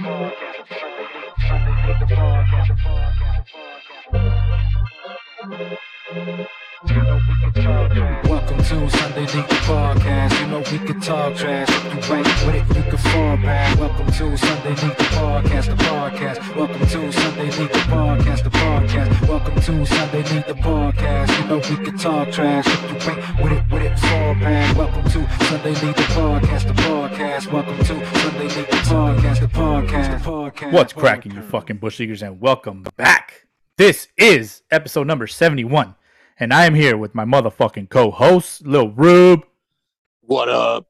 Welcome to Sunday League Podcast. You know we can talk trash. If you ain't with it, you can fall back. Welcome to Sunday League Podcast, the podcast. Welcome to Sunday League podcast. Welcome to Sunday League the Podcast. You know we can talk trash. If you ain't with it, with it, fall back. Welcome to Sunday League the Podcast, the podcast. Welcome to Sunday League the Podcast, the podcast, the podcast. What's cracking, you fucking bush leaguers, and welcome back. This is episode number 71, and I am here with my motherfucking co host, Lil Rube, What up?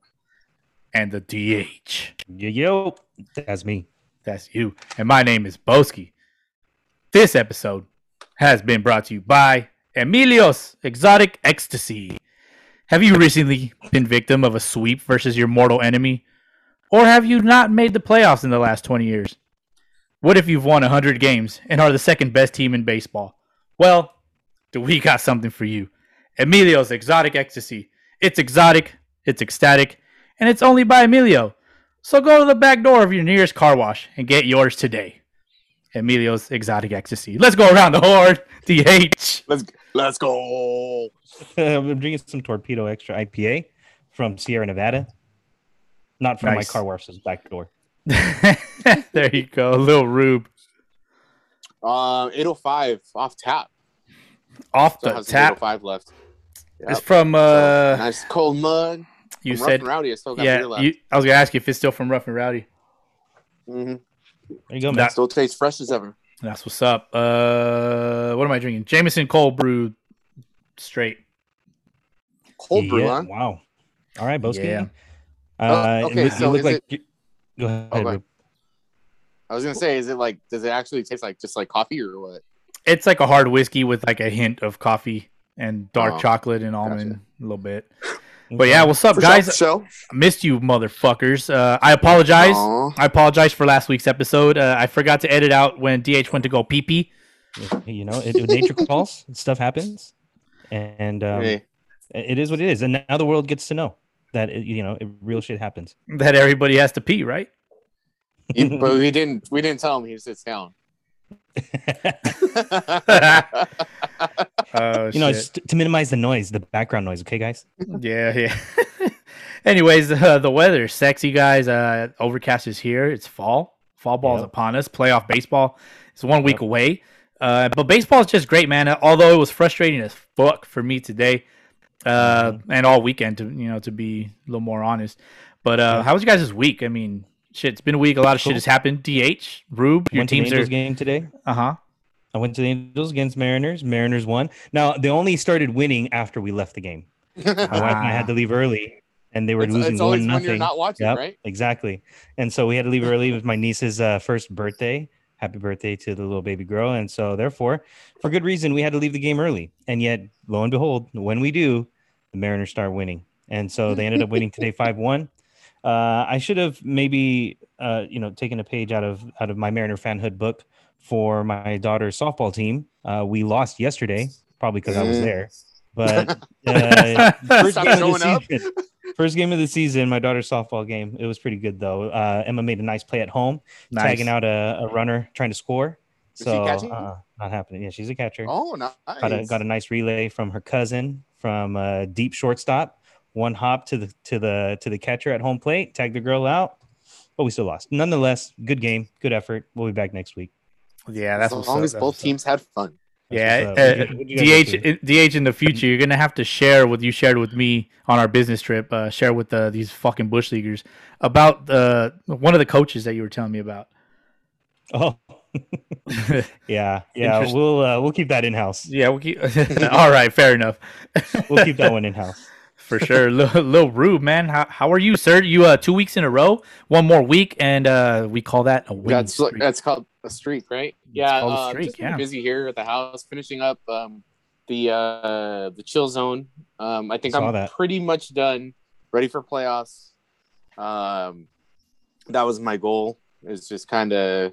and the DH. Yo, yo, that's me. That's you. And my name is Boski. This episode has been brought to you by Emilio's Exotic Ecstasy. Have you recently been victim of a sweep versus your mortal enemy? Or have you not made the playoffs in the last 20 years? What if you've won 100 games and are the second best team in baseball? Well, do we got something for you. Emilio's Exotic Ecstasy. It's exotic, it's ecstatic, and it's only by Emilio. So go to the back door of your nearest car wash and get yours today. Emilio's Exotic Ecstasy. Let's go around the horde. DH. Let's let's go. I'm drinking some Torpedo Extra IPA from Sierra Nevada. Not from Nice. my car wash's back door. there you go. Little Rube. Um, 805 off tap. Off So the has tap. 805 left. It's from, uh, nice cold mud. you From Rough said, and rowdy. I still got yeah, left. you, I was going to ask you if it's still from Rough and Rowdy. hmm There you go, man. That- Still tastes fresh as ever. That's what's up. Uh, what am I drinking? Jameson cold brew straight. Cold brew, huh? Wow. All right, Boski. Yeah. Uh, Oh, okay, you so look is like it- Go ahead. Oh, go ahead. I was gonna say, is it like, does it actually taste like just like coffee or what? It's like a hard whiskey with like a hint of coffee and dark Oh, chocolate and almond a little bit. But yeah, what's up, For guys? Show. I missed you, motherfuckers. Uh, I apologize. Aw. I apologize for last week's episode. Uh, I forgot to edit out when DH went to go pee pee. you know, it, nature calls. Stuff happens, and um, Hey, it is what it is. And now the world gets to know that it, you know it, real shit happens. That everybody has to pee, right? he- but we didn't. We didn't tell him he sits down. Oh, you know, shit. it's to minimize the noise, the background noise. Okay, guys. yeah, yeah. Anyways, uh, the weather, sexy guys. Uh, overcast is here. It's fall. Fall ball is upon us. Playoff baseball is one week away. Uh, but baseball is just great, man. Although it was frustrating as fuck for me today, uh, Mm-hmm. and all weekend to you know to be a little more honest. But uh, Yeah. how was you guys this week? I mean, shit, it's been a week. A lot of shit has happened. DH, Rube, your went to the teams Angels are. game today. Uh huh. I went to the Angels against Mariners. Mariners won. Now they only started winning after we left the game. My wife and I had to leave early, and they were it's, losing it's always one nothing. you're not watching, Yep, right? exactly. And so we had to leave early. It was my niece's uh, first birthday. Happy birthday to the little baby girl. And so therefore, for good reason, we had to leave the game early. And yet, lo and behold, when we do, the Mariners start winning. And so they ended up winning today five one. Uh, I should have maybe uh, you know taken a page out of out of my Mariner fanhood book for my daughter's softball team. Uh, we lost yesterday, probably because I was Mm. there. But uh, first Stop game of the season. First game of the season, my daughter's softball game. It was pretty good though. Uh, Emma made a nice play at home, Nice. tagging out a, a runner trying to score. Is So uh, not happening. Yeah, she's a catcher. Oh, nice. Got a got a nice relay from her cousin from uh, deep shortstop. One hop to the to the to the catcher at home plate, tag the girl out, but we still lost. Nonetheless, good game, good effort. We'll be back next week. Yeah, that's as long up, as both what's up. teams had fun. Yeah, uh, What'd you- what'd you guys DH, get to? in- DH in the future, you're gonna have to share what you shared with me on our business trip. Uh, share with uh, these fucking bush leaguers about uh, one of the coaches that you were telling me about. Oh, yeah, yeah. We'll uh, we'll keep that in house. yeah, we'll keep. all right, fair enough. We'll keep that one in house. for sure. Lil, Lil Rube, man, how, how are you, sir? You uh two weeks in a row, one more week, and uh we call that a win. That's streak. that's called a streak, right? Yeah, called a uh, streak, yeah. busy here at the house, finishing up um, the uh, the chill zone. Um, I think Saw I'm that. pretty much done, ready for playoffs. Um, that was my goal. Is just kind of,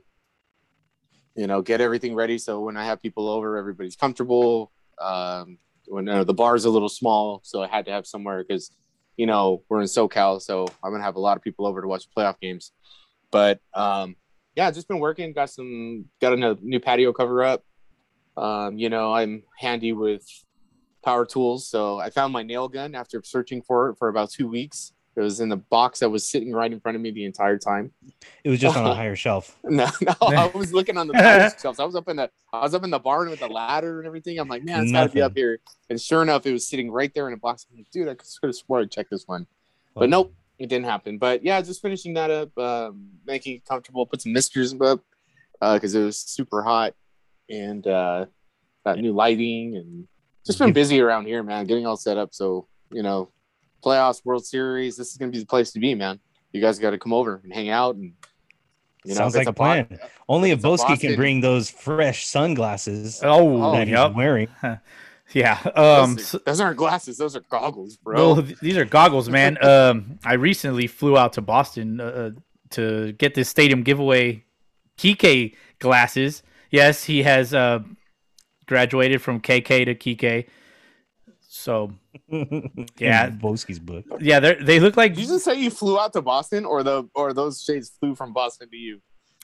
you know, get everything ready so when I have people over, everybody's comfortable. Um, when uh, the bar's a little small, so I had to have somewhere because, you know, we're in SoCal, so I'm gonna have a lot of people over to watch playoff games. But um, yeah, just been working. Got some got a new patio cover up. Um, you know, I'm handy with power tools, so I found my nail gun after searching for it for about two weeks. It was in the box that was sitting right in front of me the entire time. It was just on a higher shelf. No, no, I was looking on the patio shelves. I was up in the I was up in the barn with the ladder and everything. I'm like, man, it's gotta be up here. And sure enough, it was sitting right there in a box. I'm like, dude, I could have swore I checked this one. Well, But nope, it didn't happen. But yeah, just finishing that up, um, making it comfortable, put some misters up because it was super hot, and uh, got new lighting and just been busy around here, man, getting all set up. So you know, playoffs, World Series, this is gonna be the place to be, man. You guys got to come over and hang out, and you know, Sounds if like a plan. Bo- Only if It's Boski can bring those fresh sunglasses Oh, Oh, that yep. he's wearing. Yeah. Um, those, so- those aren't glasses; those are goggles, bro. Well, these are goggles, man. Um, I recently flew out to Boston uh, to get this stadium giveaway Kike glasses. Yes, he has uh, graduated from KK to Kike. So Yeah. Boski's book. yeah, they they look like. Did you just say you flew out to Boston, or the or those shades flew from Boston to you?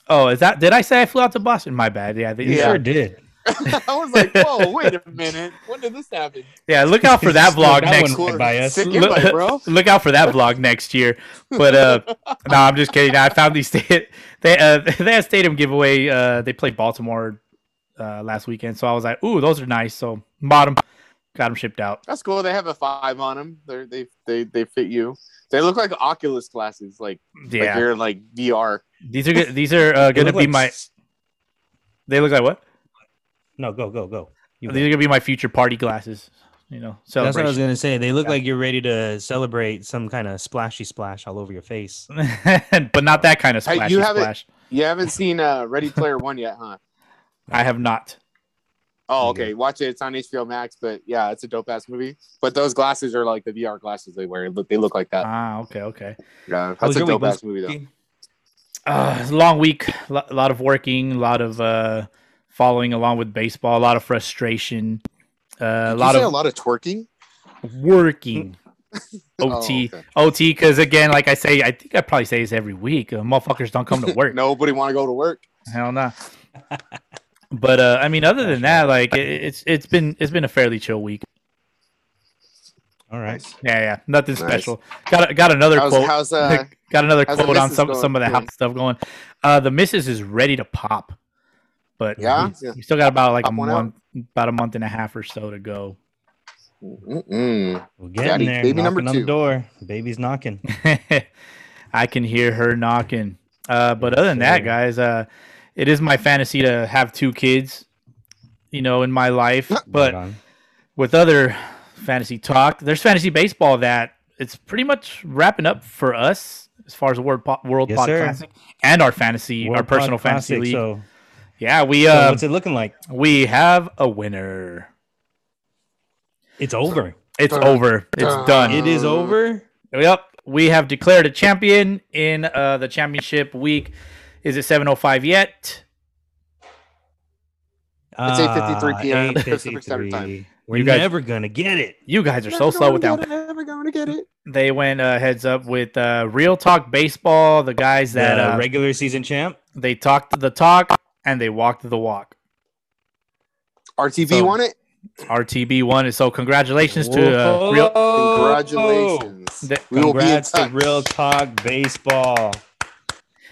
Oh, is that? Did I say I flew out to Boston? My bad. Yeah, they, You yeah. sure did. I was like, whoa, wait a minute, when did this happen? Yeah, look out for that vlog That next. one- by us. Sick Look- invite, bro. Look out for that vlog next year. But uh, no, I'm just kidding. I found these. Sta- they uh, they had stadium giveaway. Uh, they played Baltimore uh, last weekend, so I was like, ooh, those are nice. So bought them, got them shipped out. That's cool. They have a five on them. They're, they they they fit you. They look like Oculus glasses, like like Yeah, you're like VR. these are good. These are uh, gonna be like my. They look like what? No, go, go, go. You These are gonna be my future party glasses. You know, That's what I was gonna say. They look like you're ready to celebrate some kind of splashy splash all over your face. but not that kind of Hey, you haven't- splash. You haven't seen uh, Ready Player One yet, huh? I have not. Oh, Okay. Watch it. It's on HBO Max. But yeah, it's a dope ass movie. But those glasses are like the VR glasses they wear. Look, they look like that. Ah, okay, okay. Yeah, that's a dope ass movie though. Uh, a long week. A lot of working. A lot of uh, following along with baseball. A lot of frustration. Uh, a lot of a lot of twerking. working. Oh, OT, okay. OT. Because again, like I say, I think I probably say this every week. Uh, motherfuckers don't come to work. Nobody want to go to work. Hell no. but uh, I mean, other than that, like it, it's it's been it's been a fairly chill week. All right. Yeah, yeah, nothing Nice. special. Got got another How's, quote. how's uh? got another how's quote on some going- some of the doing? house stuff going. Uh, the missus is ready to pop, but Yeah? we, we still got about like a Pop one out? about a month and a half or so to go. Mm-mm. We're getting Daddy, there. baby number knocking on the two. door. Baby's knocking. I can hear her knocking. Uh, but other than that, guys, uh, it is my fantasy to have two kids, you know, in my life. But Right with other fantasy talk, there's fantasy baseball that it's pretty much wrapping up for us as far as the World Po- World Yes, Pod sir. Classic and our fantasy, our personal Pod fantasy Classic, league. So, yeah, we so uh, what's it looking like? we have a winner. It's over. It's Dun, over. It's dun. done. It is Um, over. Yep, we have declared a champion in uh, the championship week. Is it 7:05 yet? It's 8:53 Ah, p.m. Pacific Standard 8:53. Time. We're You guys- never gonna get it. You guys are so slow gonna with get that. it, Never going to get it. They went uh, heads up with uh, Real Talk Baseball. The guys that the uh, regular season champ. they talked the talk and they walked the walk. RTB So- won it. RTB won it. So congratulations to uh, Real. Congratulations. The- we will be in Congrats to. Real Talk Baseball.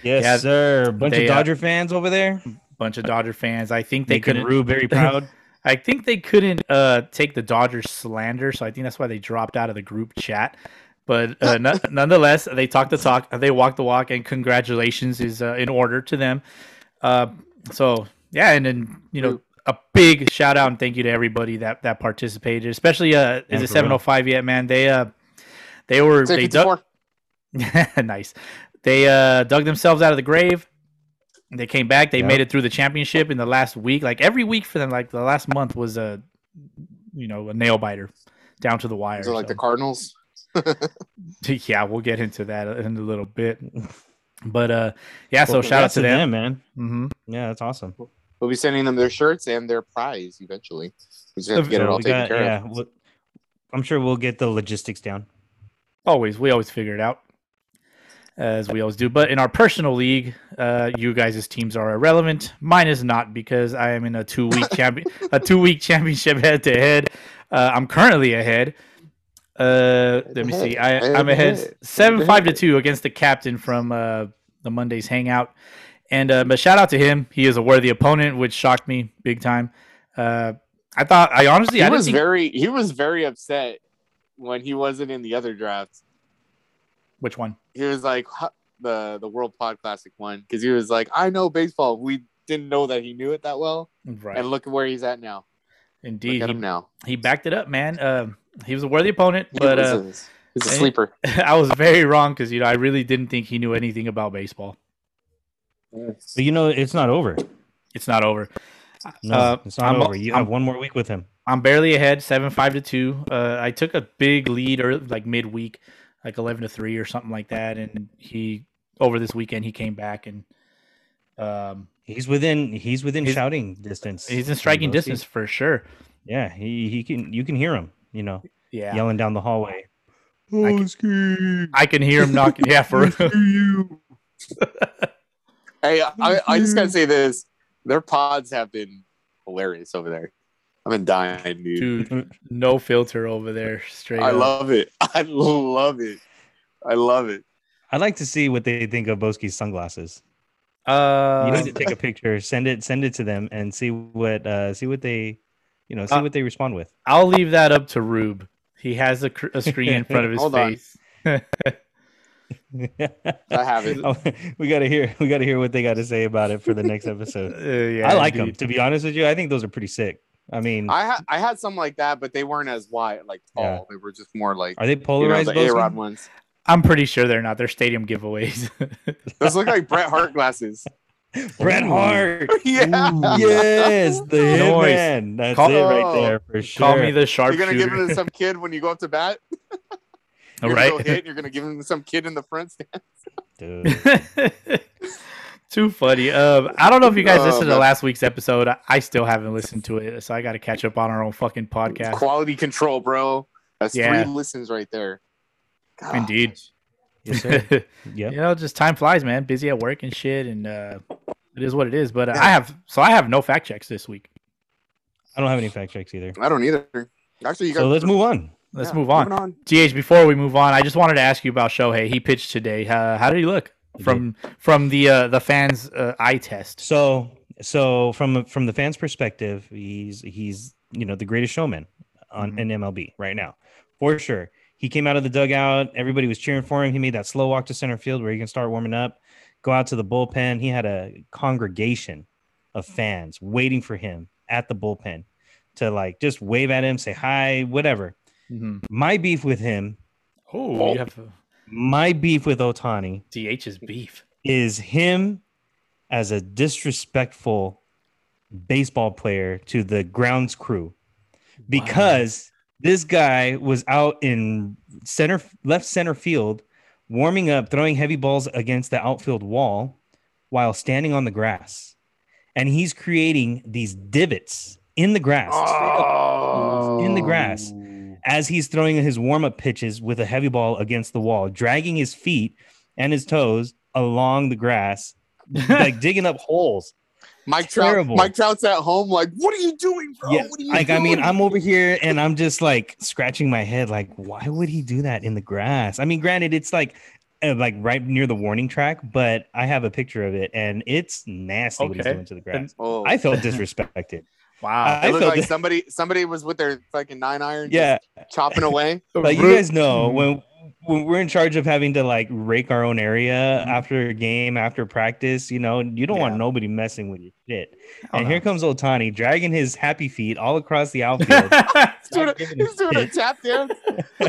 Yes, Yeah, sir. Bunch they, of uh, Dodger fans over there. bunch of Dodger fans. I think they Making couldn't. Rue very proud. I think they couldn't uh, take the Dodgers slander, so I think that's why they dropped out of the group chat. But uh, no- nonetheless, they talked the talk, they walked the walk, and congratulations is uh, in order to them. Uh, so yeah, and then you know a big shout out and thank you to everybody that that participated, especially uh, is Yeah, it for seven real. oh five yet, man? They uh, they were Say they dug 54. nice. They uh, dug themselves out of the grave. They came back. They Yeah. made it through the championship in the last week. Like every week for them, like the last month was a, you know, a nail biter down to the wire. Is it like the Cardinals? yeah, we'll get into that in a little bit. But uh, yeah. So Well, shout out to them. man. hmm Yeah, that's awesome. We'll be sending them their shirts and their prize eventually. We just have to get So it all taken got- care yeah, of. we'll- I'm sure we'll get the logistics down. Always, we always figure it out. As we always do. But in our personal league, uh, you guys' teams are irrelevant. Mine is not because I am in a two week champion a two week championship head to head. Uh, I'm currently ahead. Uh, let me see. I, I'm ahead seven five to two against the captain from uh, the Mondays hangout. And uh, but shout out to him. He is a worthy opponent, which shocked me big time. Uh, I thought I honestly He I was think, very he was very upset when he wasn't in the other drafts. Which one. He was like the the World Pod Classic one because he was like, I know baseball. We didn't know that he knew it that well, Right. and look at where he's at now. Indeed, Look at he, him now. he backed it up, man. Um, he was a worthy opponent, He but was uh, he's a sleeper. I was very wrong because you know I really didn't think he knew anything about baseball. But you know, it's not over. It's not over. No, Uh, it's not I'm- over. You I'm- have one more week with him. I'm barely ahead, seven five to two. Uh, I took a big lead or like midweek, like eleven to three or something like that, and he over this weekend he came back and um, He's within. He's within He's- shouting distance. he's in striking distance for sure. Yeah, he he can. You can hear him. You know, Yeah, yelling down the hallway. I can, I can hear him knocking. Yeah, for real. Hey, I, I just gotta say this: their pods have been hilarious over there. I've been dying, dude. dude. No filter over there. Straight. I up. love it. I love it. I love it. I'd like to see what they think of Boski's sunglasses. Uh, You need to take a picture, send it, send it to them, and see what uh see what they, you know, see Uh, what they respond with. I'll leave that up to Rube. He has a, cr- a screen in front of his face. I have it. Oh, we gotta hear we gotta hear what they got to say about it for the next episode. Uh, yeah, I like them. To be honest with you, I think those are pretty sick. I mean, I had I had some like that, but they weren't as wide, like tall. Yeah. They were just more like are they you know, polarized? the A Rod ones. I'm pretty sure they're not. They're stadium giveaways. Those look like Bret Hart glasses. Bret Hart. yeah. Ooh, yes, the Noise. hitman. That's Call- it right there for sure. Call me the sharp. You're gonna give it to some kid when you go up to bat. All You're right. gonna go hit. You're gonna give him to some kid in the front stand. Dude. Too funny. Um, I don't know if you guys Oh, listened to man. last week's episode. I, I still haven't listened to it, so I got to catch up on our own fucking podcast. Quality control, bro. That's Yeah. three listens right there. Gosh. Indeed. Yes, sir. you know, just time flies, man. Busy at work and shit, and uh, it is what it is. But uh, I have, so I have no fact checks this week. I don't have any fact checks either. I don't either. Actually, you got. So let's move on. Let's yeah, move on. moving on. DH, before we move on, I just wanted to ask you about Shohei. He pitched today. Uh, how did he look He from from the uh, the fans' uh, eye test? So so from from the fans' perspective, he's he's you know the greatest showman on Mhm. in MLB right now, for sure. He came out of the dugout. Everybody was cheering for him. He made that slow walk to center field where he can start warming up, go out to the bullpen. He had a congregation of fans waiting for him at the bullpen to like just wave at him, say hi, whatever. Mm-hmm. My beef with him, Oh, you have my beef with Ohtani DH's beef. is him as a disrespectful baseball player to the grounds crew because this guy was out in center left center field warming up throwing heavy balls against the outfield wall while standing on the grass and he's creating these divots in the grass Oh. in the grass as he's throwing his warm-up pitches with a heavy ball against the wall dragging his feet and his toes along the grass like digging up holes Mike Trout. Mike Trout's at home. Like, what are you doing, bro? yeah What are you like i mean i'm over here and i'm just like scratching my head like why would he do that in the grass i mean granted it's like uh, like right near the warning track but i have a picture of it and it's nasty what he's Okay. doing to the grass Oh, i felt disrespected Wow. I it looked felt like that- somebody somebody was with their fucking nine iron, just yeah chopping away. like you guys know when when we're in charge of having to like rake our own area after a game after practice you know you don't want nobody messing with your shit and no. here comes ohtani dragging his happy feet all across the outfield He's doing, a, he's doing a tap dance, oh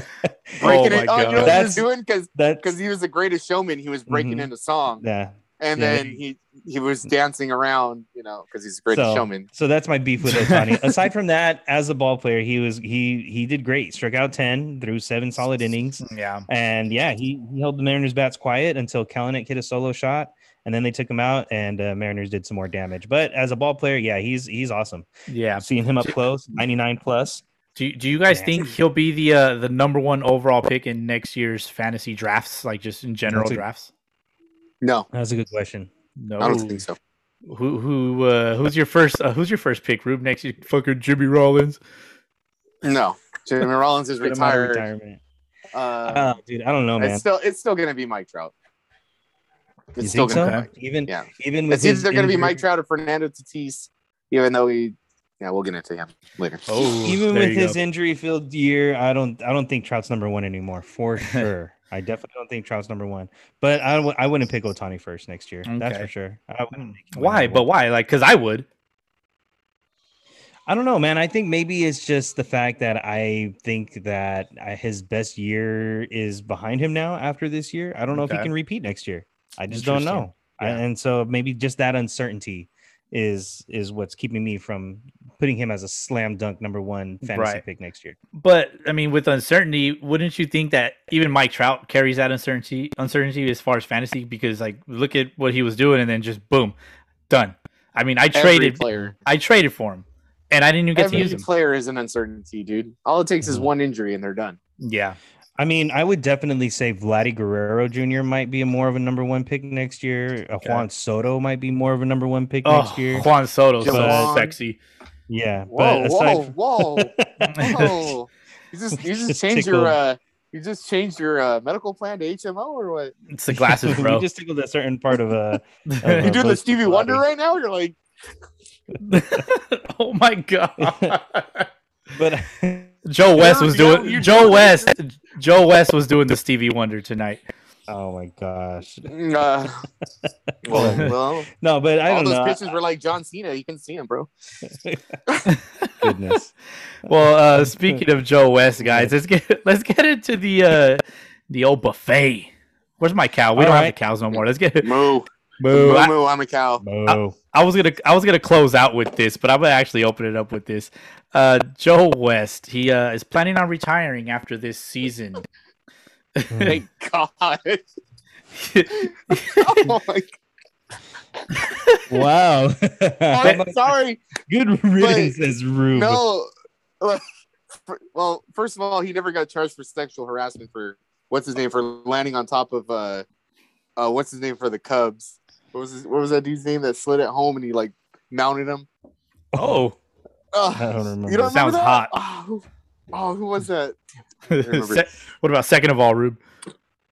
breaking my it. Oh, you know god. what he That's- was doing? Because because he was the greatest showman. He was breaking Mhm. into song, yeah and Yeah. then he he was dancing around. You know, because he's a great So- showman. so that's my beef with ohtani aside from that as a ball player he was he he did great struck out 10 through seven solid innings yeah. and yeah he, he held the mariners bats quiet until Kelenic hit a solo shot and then they took him out and uh, mariners did some more damage but as a ball player yeah he's he's awesome Yeah. seeing him up close 99 plus Do you, do you guys Yeah. think he'll be the uh, the number one overall pick in next year's fantasy drafts, like just in general That's a- drafts? No, That's a good question. No, I don't think so. Who who uh, who's your first uh, who's your first pick, Rube? Next year, fucking Jimmy Rollins. No, Jimmy Rollins is Get him out of retired. retirement. Uh, Oh, dude, I don't know, man. it's still it's still gonna be Mike Trout. It's You still think so? gonna be Even Yeah. even with It's either his going to be Mike Trout or Fernando Tatis, even though he. Yeah, we'll get into him later. Oh, even with his go. injury filled year, I don't I don't think Trout's number one anymore for sure. I definitely don't think Trout's number one. But I w- I wouldn't pick Ohtani first next year. That's for sure. I wouldn't make him my Why? But why? Like, cause I would. I don't know, man. I think maybe it's just the fact that I think that uh, his best year is behind him now after this year. I don't know if he can repeat next year. I just don't know. I- and so maybe just that uncertainty is is what's keeping me from putting him as a slam dunk number one fantasy Right. pick next year. But I mean, with uncertainty, wouldn't you think that even Mike Trout carries that uncertainty uncertainty as far as fantasy? Because like, look at what he was doing, and then just boom, done. I mean, I Every traded, player. I traded for him, and I didn't even get to Every use him. player is an uncertainty, dude. All it takes is Mhm. one injury and they're done. Yeah, I mean, I would definitely say Vladdy Guerrero Jr. might be a more of a number one pick next year. Uh, Juan Soto might be more of a number one pick oh, next year. Juan Soto's so sexy. Yeah, Whoa, but aside whoa, from- whoa, whoa! You just you just Just changed your uh, you just changed your uh, medical plan to HMO or what? It's the glasses, we bro. just tickled a certain part of uh, You Uh, doing the Stevie Vladdy. Wonder right now? You're like, oh my god. but Joe West was doing you're Joe doing West. Joe West was doing the Stevie Wonder tonight. oh my gosh, uh, well, well, no, but I all don't those know. pitches were like John Cena. You can see him, bro. Goodness, Well, uh, speaking of Joe West, guys, let's get let's get into the uh, the old buffet. Where's my cow? We All don't have the cows no more. Let's get Moo, Boo. moo, I, moo. I'm a cow. Bo. I was gonna I was gonna close out with this, but I'm gonna actually open it up with this. Uh, Joe West, he uh, is planning on retiring after this season. Thank God. oh my wow. God. Sorry. Good riddance, says Rube. No. Well, first of all, he never got charged for sexual harassment for what's his name for landing on top of uh, uh, what's his name for the Cubs. What was his, what was that dude's name that slid at home and he like mounted him? Oh, Oh, I don't remember. you don't Sounds remember that? hot. Oh, who, oh, who was that? Se- what about second of all, Rube?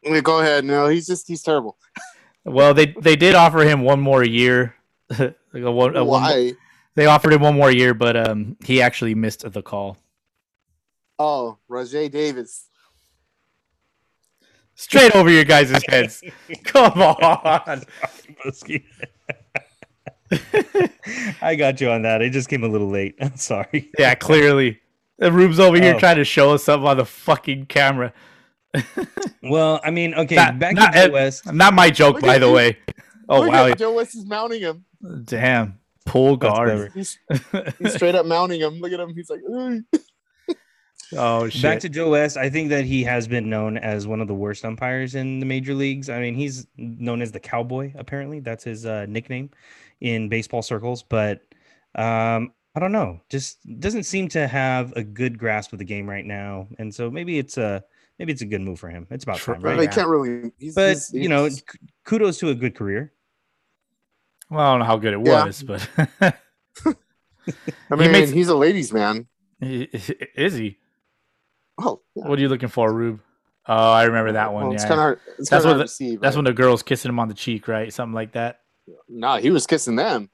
Yeah, Go ahead. No, he's just he's terrible. Well, they they did offer him one more year. like a one, a one, Why? they offered him one more year, but um, he actually missed the call. Oh, Rajay Davis. Straight over your guys' heads. Come on. Boski. I got you on that. It just came a little late. I'm sorry. Yeah, clearly. The Rube's over here Oh. trying to show us something on the fucking camera. Well, I mean, okay, Not- back not to Ed- Joe West. Not my joke, Look by the you. way. Oh Look wow! at Joe West is mounting him. Damn, pull guard. He's, he's straight up mounting him. Look at him. He's like, "Ugh." Oh shit! Back to Joe West. I think that he has been known as one of the worst umpires in the major leagues. I mean, he's known as the cowboy, apparently. That's his uh, nickname in baseball circles. But um, I don't know. Just doesn't seem to have a good grasp of the game right now. And so maybe it's a maybe it's a good move for him. It's about Sure. time, right? they Yeah. can't really. He's, But he's- you know, he's- kudos to a good career. well, I don't know how good it Yeah. was, but I mean, makes- he's a ladies' man. is he? Oh, yeah. What are you looking for, Rube? Oh, I remember that one. Well, it's yeah, kind of. It's That's kind of hard the- see. that's but- when the girl's kissing him on the cheek, right? Something like that. No, he was kissing them.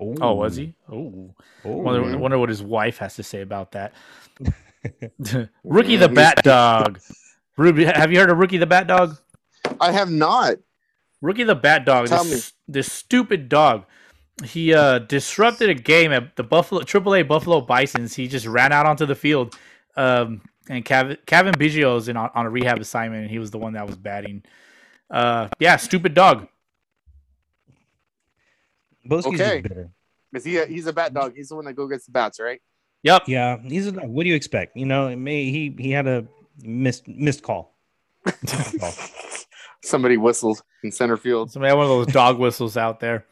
Oh, was he? Oh, Oh, wonder, wonder what his wife has to say about that. Rookie the Bat Dog. Rube, have you heard of Rookie the Bat Dog? I have not. Rookie the Bat Dog. Tell This, this stupid dog. He uh, disrupted a game at the Buffalo AAA Buffalo Bisons. He just ran out onto the field, um, and Cav- Cavan Biggio is in on, on a rehab assignment, and he was the one that was batting. Uh, yeah, stupid dog. Boski's Okay. just. Is he? A, he's a bat dog. He's the one that go gets the bats, right? Yep. Yeah, he's a, what do you expect? You know, it may he he had a missed missed call. Missed call. Somebody whistled in center field. Somebody had one of those dog whistles out there.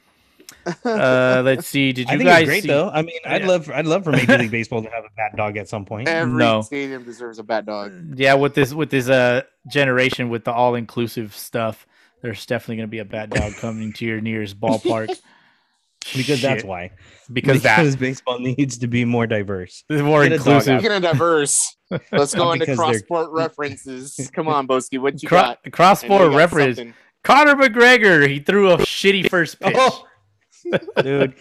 Uh, let's see. Did you I think guys it's great see? though. I mean, I'd Yeah. love, I'd love for Major League Baseball to have a bat dog at some point. Every No. stadium deserves a bat dog. Yeah, with this with this uh generation with the all inclusive stuff, there's definitely gonna be a bat dog coming to your nearest ballpark. because that's why. because because baseball needs to be more diverse. that is more Get a dog inclusive. Speaking of diverse, let's go into Because cross sport references. Come on, Boski, what you Cro- got? cross I know you sport got reference. something. Conor McGregor, he threw a shitty first pitch. Oh, dude.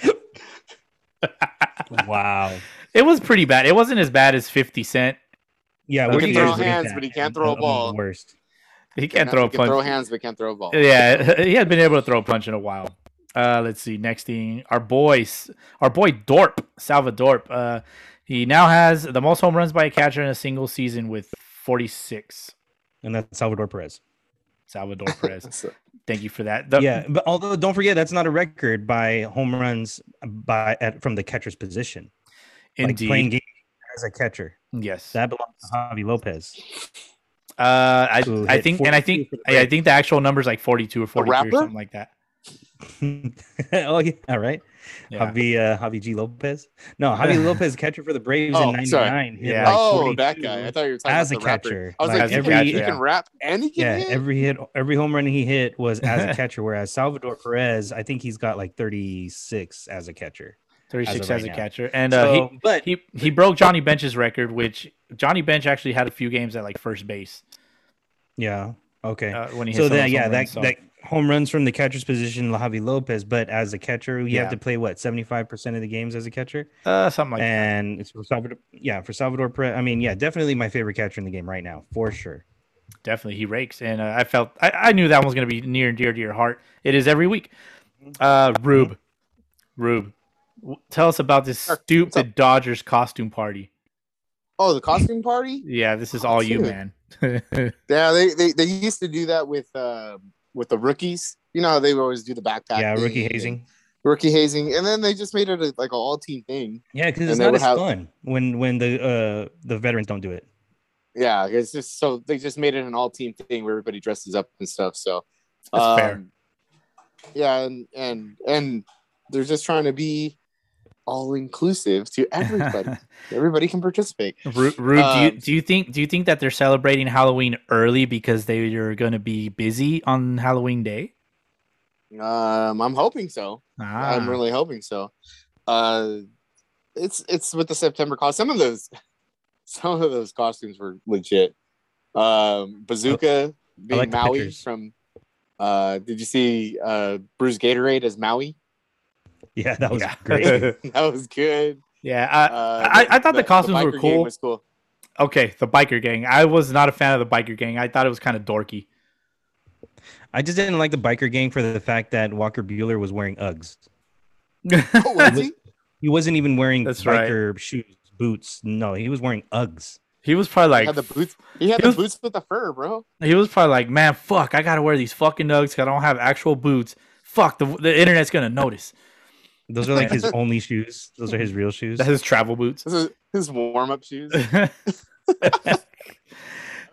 wow. It was pretty bad. It wasn't as bad as 50 Cent. Yeah, He where can do throw hands, but he can't throw a ball. Worst. He can't He throw a can punch. throw hands, but can't throw a ball. Yeah, he had been able to throw a punch in a while. Uh, let's see. Next thing, our boys, our boy Dorp, Salvador. Uh, he now has the most home runs by a catcher in a single season with 46. And that's Salvador Perez. Salvador Perez. So- Thank you for that. The- yeah, but although don't forget that's not a record by home runs by at, from the catcher's position. Like indeed. playing games as a catcher. yes. That belongs to Javy Lopez. Uh, I, I think, and I think, 42 for the I, I think the actual number is like 42 or 43 or something like that. oh yeah, all right. Yeah. Javy uh, Javy G Lopez. No, Javy Lopez catcher for the Braves Oh, in sorry. '99. hit Yeah. like oh, that guy. I thought you were talking as about a the rapper. catcher. I was Like, like, every- he, can, he yeah. can rap and he can Yeah, hit? every hit, every home run he hit was as a catcher. Whereas Salvador Perez, I think he's got like 36 as a catcher. 36 as, right a now. catcher. And uh, So, he, but he he broke Johnny Bench's record, which Johnny Bench actually had a few games at like first base yeah, okay. uh, when he so that yeah, that so- that home runs from the catcher's position, Javy Lopez. But as a catcher, you Yeah. have to play what 75 percent of the games as a catcher. uh, something like that. and it's for Salvador. Yeah, for Salvador Perez. I mean, yeah, definitely my favorite catcher in the game right now, for sure. Definitely, he rakes, and uh, I felt I, I knew that one was going to be near and dear to your heart. It is every week. Uh, Rube, Rube, tell us about this Sure. What's stupid Dodgers costume party. Oh, the costume party? Yeah, this is all you, man. Yeah, they, they they used to do that with uh, with the rookies. You know how they would always do the backpack. yeah, rookie hazing. Rookie hazing, and then they just made it a, like an all team thing. Yeah, because it's not as have- fun when when the uh the veterans don't do it. Yeah, it's just so they just made it an all team thing where everybody dresses up and stuff. So That's fair. um, Yeah, and and and they're just trying to be all inclusive to everybody. everybody can participate. Ru- Rube, do you Um, do you think do you think that they're celebrating Halloween early because they are going to be busy on Halloween Day? Um, I'm hoping so. Ah, I'm really hoping so. Uh, it's it's with the September cost. Some of those, some of those costumes were legit. Um, Bazooka being like Maui from. Uh, did you see uh Brusdar Graterol as Maui? Yeah, that was Yeah. great. that was good. yeah. I, Uh, I- I thought the costumes were biker gang cool. Was cool. okay, the biker gang. I was not a fan of the biker gang. I thought it was kind of dorky. I just didn't like the biker gang for the fact that Walker Buehler was wearing Uggs. Oh, was he? He wasn't even wearing That's right. biker shoes, boots. No, he was wearing Uggs. he was probably He like, had the boots. He had he the was- boots with the fur, bro. he was probably like, man, fuck, I gotta wear these fucking nugs. 'cause I don't have actual boots. Fuck, the the internet's gonna notice. Those are like his only shoes. Those are his real shoes. That's his travel boots. This is his warm up shoes. I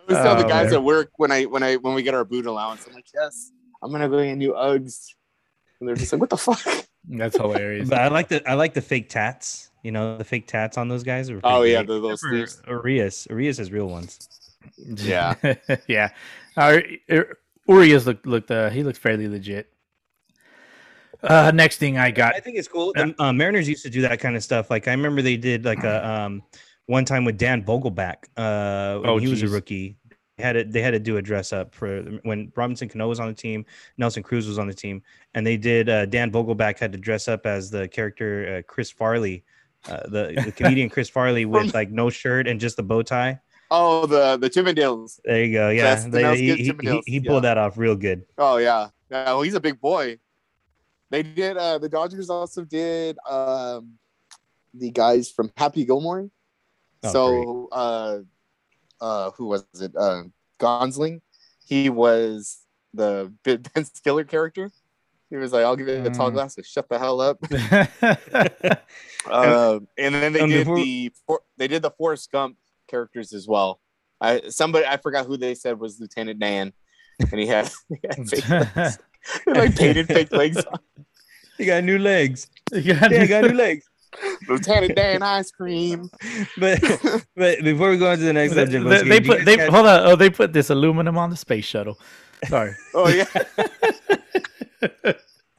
always tell the Oh, guys man. at work when I when I when we get our boot allowance, I'm like, yes, I'm gonna go get new Uggs, and they're just like, what the fuck? That's hilarious. But I like the I like the fake tats. You know the fake tats on those guys. Are Oh yeah, great. the little Except sleeves. for Urias. Urias has real ones. Yeah. yeah. Uh, Urias looked looked uh, he looked fairly legit. Uh, next thing I got, I think it's cool. The, uh, Mariners used to do that kind of stuff. Like I remember they did like a um one time with Dan Vogelbach. Uh, when Oh, he was a rookie. They had to, they had to do a dress up for when Robinson Cano was on the team, Nelson Cruz was on the team, and they did. Uh, Dan Vogelbach had to dress up as the character uh, Chris Farley, uh, the, the comedian Chris Farley with like no shirt and just the bow tie. Oh, the the Chippendales. There you go. Yeah, They- he, he, he, Chippendales, he pulled that off real good. Oh yeah, yeah. Well, he's a big boy. They did. Uh, the Dodgers also did um, the guys from Happy Gilmore. Oh, so, uh, uh, who was it? Uh, Gonsolin. He was the Ben Stiller character. He was like, "I'll give you a tall Mm. glass to shut the hell up." Uh, and then they um, did before- the they did the Forrest Gump characters as well. I somebody I forgot who they said was Lieutenant Dan, and he had, he had fake legs. He, like painted fake legs. on. You got new legs. Yeah, Yeah, you got new legs. Lieutenant Dan ice cream. But but before we go on to the next they, subject, they- Boski, they put they catch- hold on. Oh, they put this aluminum on the space shuttle. Sorry. Oh yeah.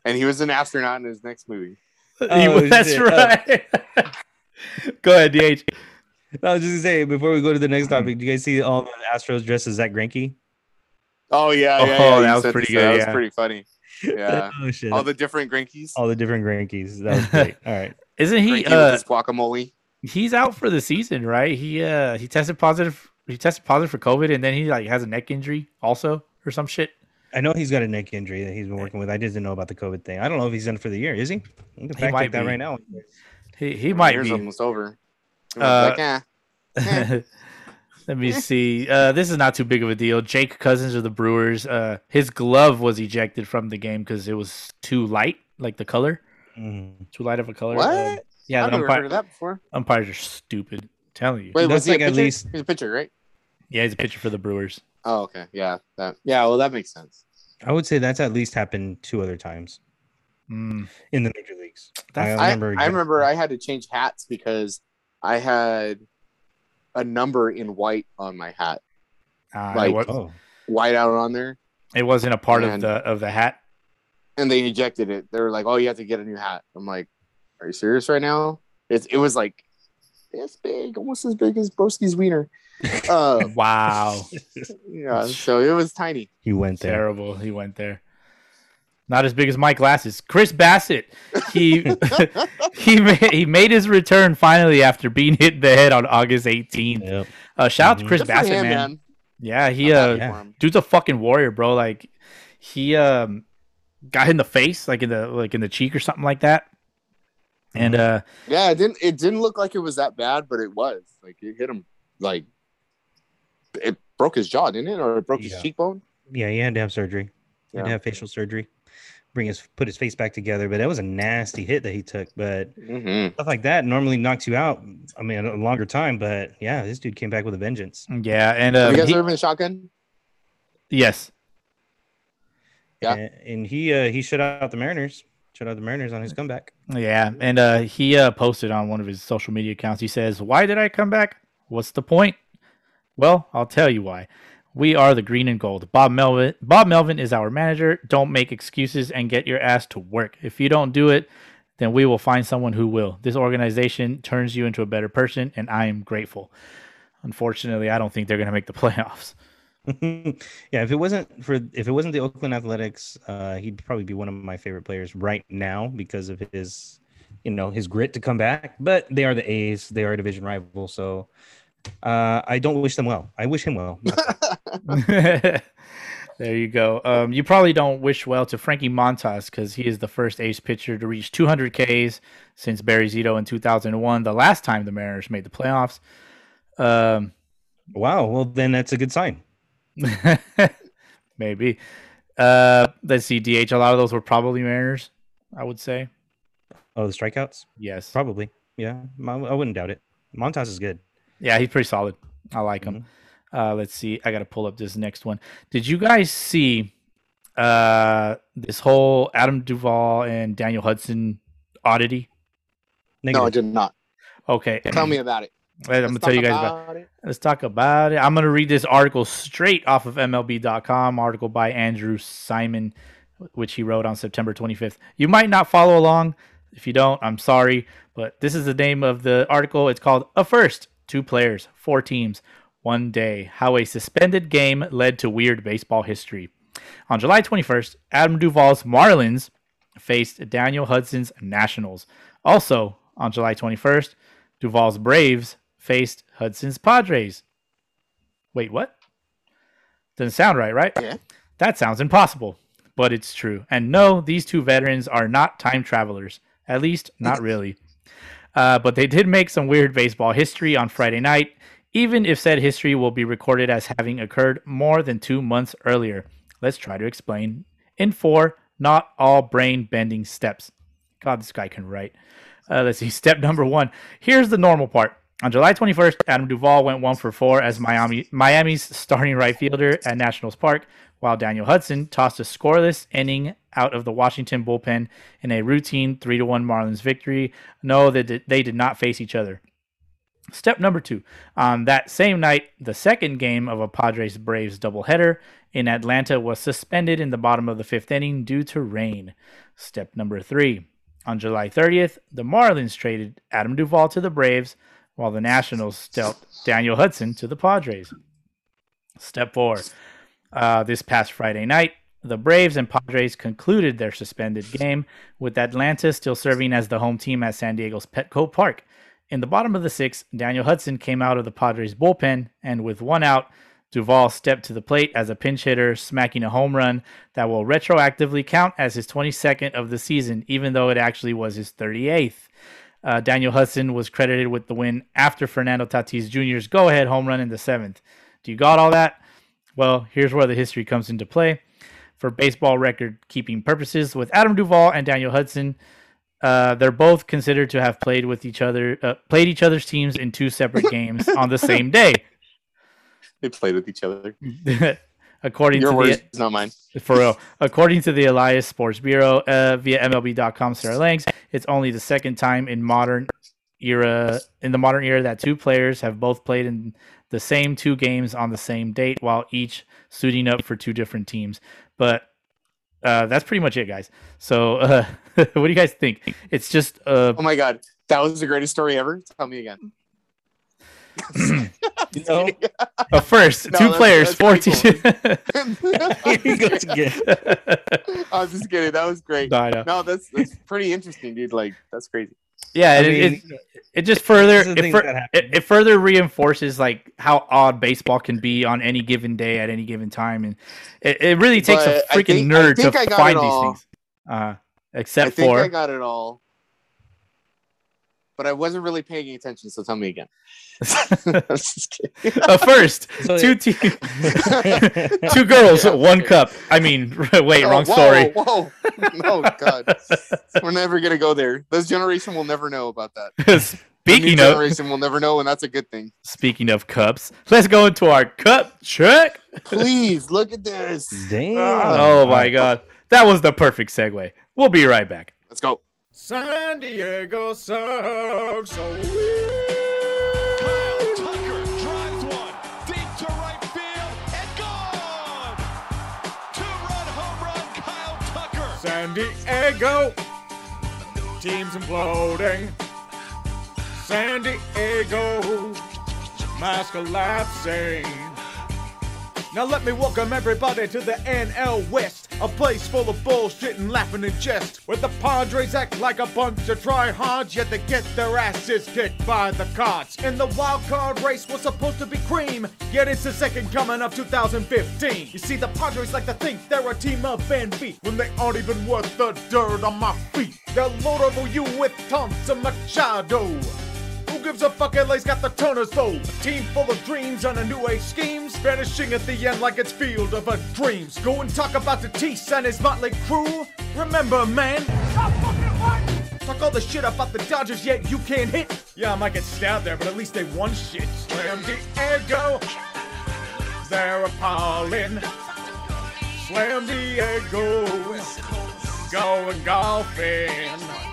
and he was an astronaut in his next movie. Oh, That's shit. right. Go ahead, DH. I was just gonna say before we go to the next mm-hmm. topic, do you guys see all the Astros dressed as Zach Greinke? Oh yeah, yeah, Oh, yeah. that you was pretty this, That good, was pretty funny. Yeah. oh shit! All the different Grinkies. all the different Grankies. That was great. All right. Isn't he? Grinky with Uh, his guacamole. he's out for the season, right? He uh he tested positive. He tested positive for COVID, and then he like has a neck injury also or some shit. I know he's got a neck injury that he's been working with. I didn't know about the COVID thing. I don't know if he's done for the year. Is he? We can fact might check that be. right now. He he might Year's be. almost over. Uh, was like, eh. Let me see. Uh, this is not too big of a deal. Jake Cousins of the Brewers. Uh, his glove was ejected from the game because it was too light, like the color, Mhm. too light of a color. What? Uh, yeah, I've the never umpire, heard of that before. umpires are stupid. I'm telling you. Wait, That's was he like a at least- He's a pitcher, right? Yeah, he's a pitcher for the Brewers. Oh, okay. Yeah. That. Yeah. Well, that makes sense. I would say that's at least happened two other times Mm, in the major leagues. That's- I remember I exact- remember I had to change hats because I had a number in white on my hat, uh, Like- it, was, Oh, white out on there, it wasn't a part of the of the hat. and they ejected it. They were like, "Oh, you have to get a new hat." I'm like, "Are you serious right now?" It's it was like this big, almost as big as Broski's wiener. Uh, Wow, yeah, so it was tiny. he went there. terrible. He went there. Not as big as my glasses. Chris Bassitt. He he made, he made his return finally after being hit in the head on August 18th. Yep. Uh, shout out to Mhm. Chris Good Bassitt, him, man. Yeah, he uh, yeah. dude's a fucking warrior, bro. Like he um got hit in the face, like in the like in the cheek or something like that. And uh Yeah, it didn't it didn't look like it was that bad, but it was. Like it hit him like it broke his jaw, didn't it? Or it broke Yeah. his cheekbone? Yeah, he had to have surgery. He had to have facial surgery, bring his put his face back together. But that was a nasty hit that he took. But Mm-hmm. stuff like that normally knocks you out. I mean, a longer time. But yeah, this dude came back with a vengeance. yeah, and Have uh you guys he- ever been shotgun? yes. Yeah. And, and he uh, he shut out the Mariners. Shut out the Mariners on his comeback. Yeah, and uh, he uh, posted on one of his social media accounts. He says, "Why did I come back? What's the point? Well, I'll tell you why. We are the green and gold. Bob Melvin. Bob Melvin is our manager. Don't make excuses and get your ass to work. If you don't do it, then we will find someone who will. This organization turns you into a better person, and I am grateful. Unfortunately, I don't think they're going to make the playoffs. yeah, if it wasn't for if it wasn't the Oakland Athletics, uh, he'd probably be one of my favorite players right now because of his, you know, his grit to come back. But they are the A's; they are a division rival, so uh, I don't wish them well. I wish him well. there you go. Um, you probably don't wish well to Frankie Montas because he is the first A's pitcher to reach 200 Ks since Barry Zito in 2001, the last time the Mariners made the playoffs. Um, wow, well then that's a good sign. maybe. Uh, let's see. DH. A lot of those were probably Mariners. I would say Oh, the strikeouts, yes. probably. Yeah, I I wouldn't doubt it. Montas is good. Yeah, he's pretty solid. I like him. Uh, let's see. I got to pull up this next one. Did you guys see uh, this whole Adam Duvall and Daniel Hudson oddity? No, I did not. Okay, Tell me about it. I'm gonna tell you guys about. about it. Let's talk about it. I'm gonna read this article straight off of MLB.com. Article by Andrew Simon, which he wrote on September 25th. You might not follow along. If you don't, I'm sorry, but this is the name of the article. It's called "A First: Two Players, Four Teams, One Day: How a Suspended Game Led to Weird Baseball History." On July 21st, Adam Duvall's Marlins faced Daniel Hudson's Nationals. Also on July 21st, Duvall's Braves faced Hudson's Padres. Wait, what? Doesn't sound right, right? Yeah. That sounds impossible, but it's true. And no, these two veterans are not time travelers. At least, not really. Uh, but they did make some weird baseball history on Friday night, even if said history will be recorded as having occurred more than two months earlier. Let's try to explain in four not all brain bending steps. God, this guy can write. Uh, let's see. Step number one. Here's the normal part. On July 21st, Adam Duvall went one for four as Miami Miami's starting right fielder at Nationals Park while Daniel Hudson tossed a scoreless inning out of the Washington bullpen in a routine 3 1 Marlins victory. No, did, they did not face each other. Step number two. On that same night, the second game of a Padres Braves doubleheader in Atlanta was suspended in the bottom of the fifth inning due to rain. Step number three. On July 30th, the Marlins traded Adam Duvall to the Braves, while the Nationals dealt Daniel Hudson to the Padres. Step four. Uh, this past Friday night, the Braves and Padres concluded their suspended game, with Atlanta still serving as the home team at San Diego's Petco Park. In the bottom of the sixth, Daniel Hudson came out of the Padres bullpen, and with one out, Duvall stepped to the plate as a pinch hitter, smacking a home run that will retroactively count as his 22nd of the season, even though it actually was his 38th. Uh, Daniel Hudson was credited with the win after Fernando Tatis Jr.'s go ahead home run in the seventh. Do you got all that? Well, here's where the history comes into play. For baseball record keeping purposes, with Adam Duvall and Daniel Hudson, uh, they're both considered to have played with each other, uh, played each other's teams in two separate games on the same day. They played with each other. according Your to words, the not mine. for real, according to the Elias Sports Bureau uh, via MLB.com, Sarah Langs, it's only the second time in modern era in the modern era that two players have both played in the same two games on the same date, while each suiting up for two different teams. But uh, that's pretty much it, guys. So, uh, what do you guys think? It's just uh, Oh my god, that was the greatest story ever. Tell me again. You know, a first No, two that's- players, that's pretty fourteen. here he goes again. I was just kidding. That was great. No, I. No, that's that's pretty interesting, dude. Like that's crazy. Yeah, it, mean, it, it just further These are the it, fur- it, it further reinforces like how odd baseball can be on any given day at any given time, and it, it really takes But a I freaking think- I nerd think to I find these all. things. Uh, I except think for I got it all, but I wasn't really paying attention. So tell me again. Just kidding. uh, first So- two te- two girls, Yeah, one okay. cup. I mean, wait, Oh, wrong whoa, story. Whoa, no, God, we're never gonna go there. This generation will never know about that. The new speaking of generation will never know, and that's a good thing. speaking of cups, let's go into our cup check. Please look at this. Damn. Oh my god, that was the perfect segue. We'll be right back. Let's go. San Diego sucks. So Kyle Tucker drives one deep to right field and gone. Two-run home run, Kyle Tucker. San Diego, team's imploding. San Diego, mask collapsing. Now let me welcome everybody to the NL West, a place full of bullshit and laughing and jest, where the Padres act like a bunch of tryhards, yet they get their asses kicked by the Cards. And the wild card race was supposed to be cream, yet it's the second coming of 2015. You see, the Padres like to think they're a team of envy when they aren't even worth the dirt on my feet. They'll load over you with Thompson Machado. Who gives a fuck? LA's got the Turners though. A team full of dreams and a new age schemes. Vanishing at the end like it's field of a dreams. Go and talk about the Tease and his motley crew. Remember, man. Talk all the shit about the Dodgers, yet you can't hit. Yeah, I might get stabbed there, but at least they won shit. Slam Diego. They're appalling. Slam Diego. Going golfing.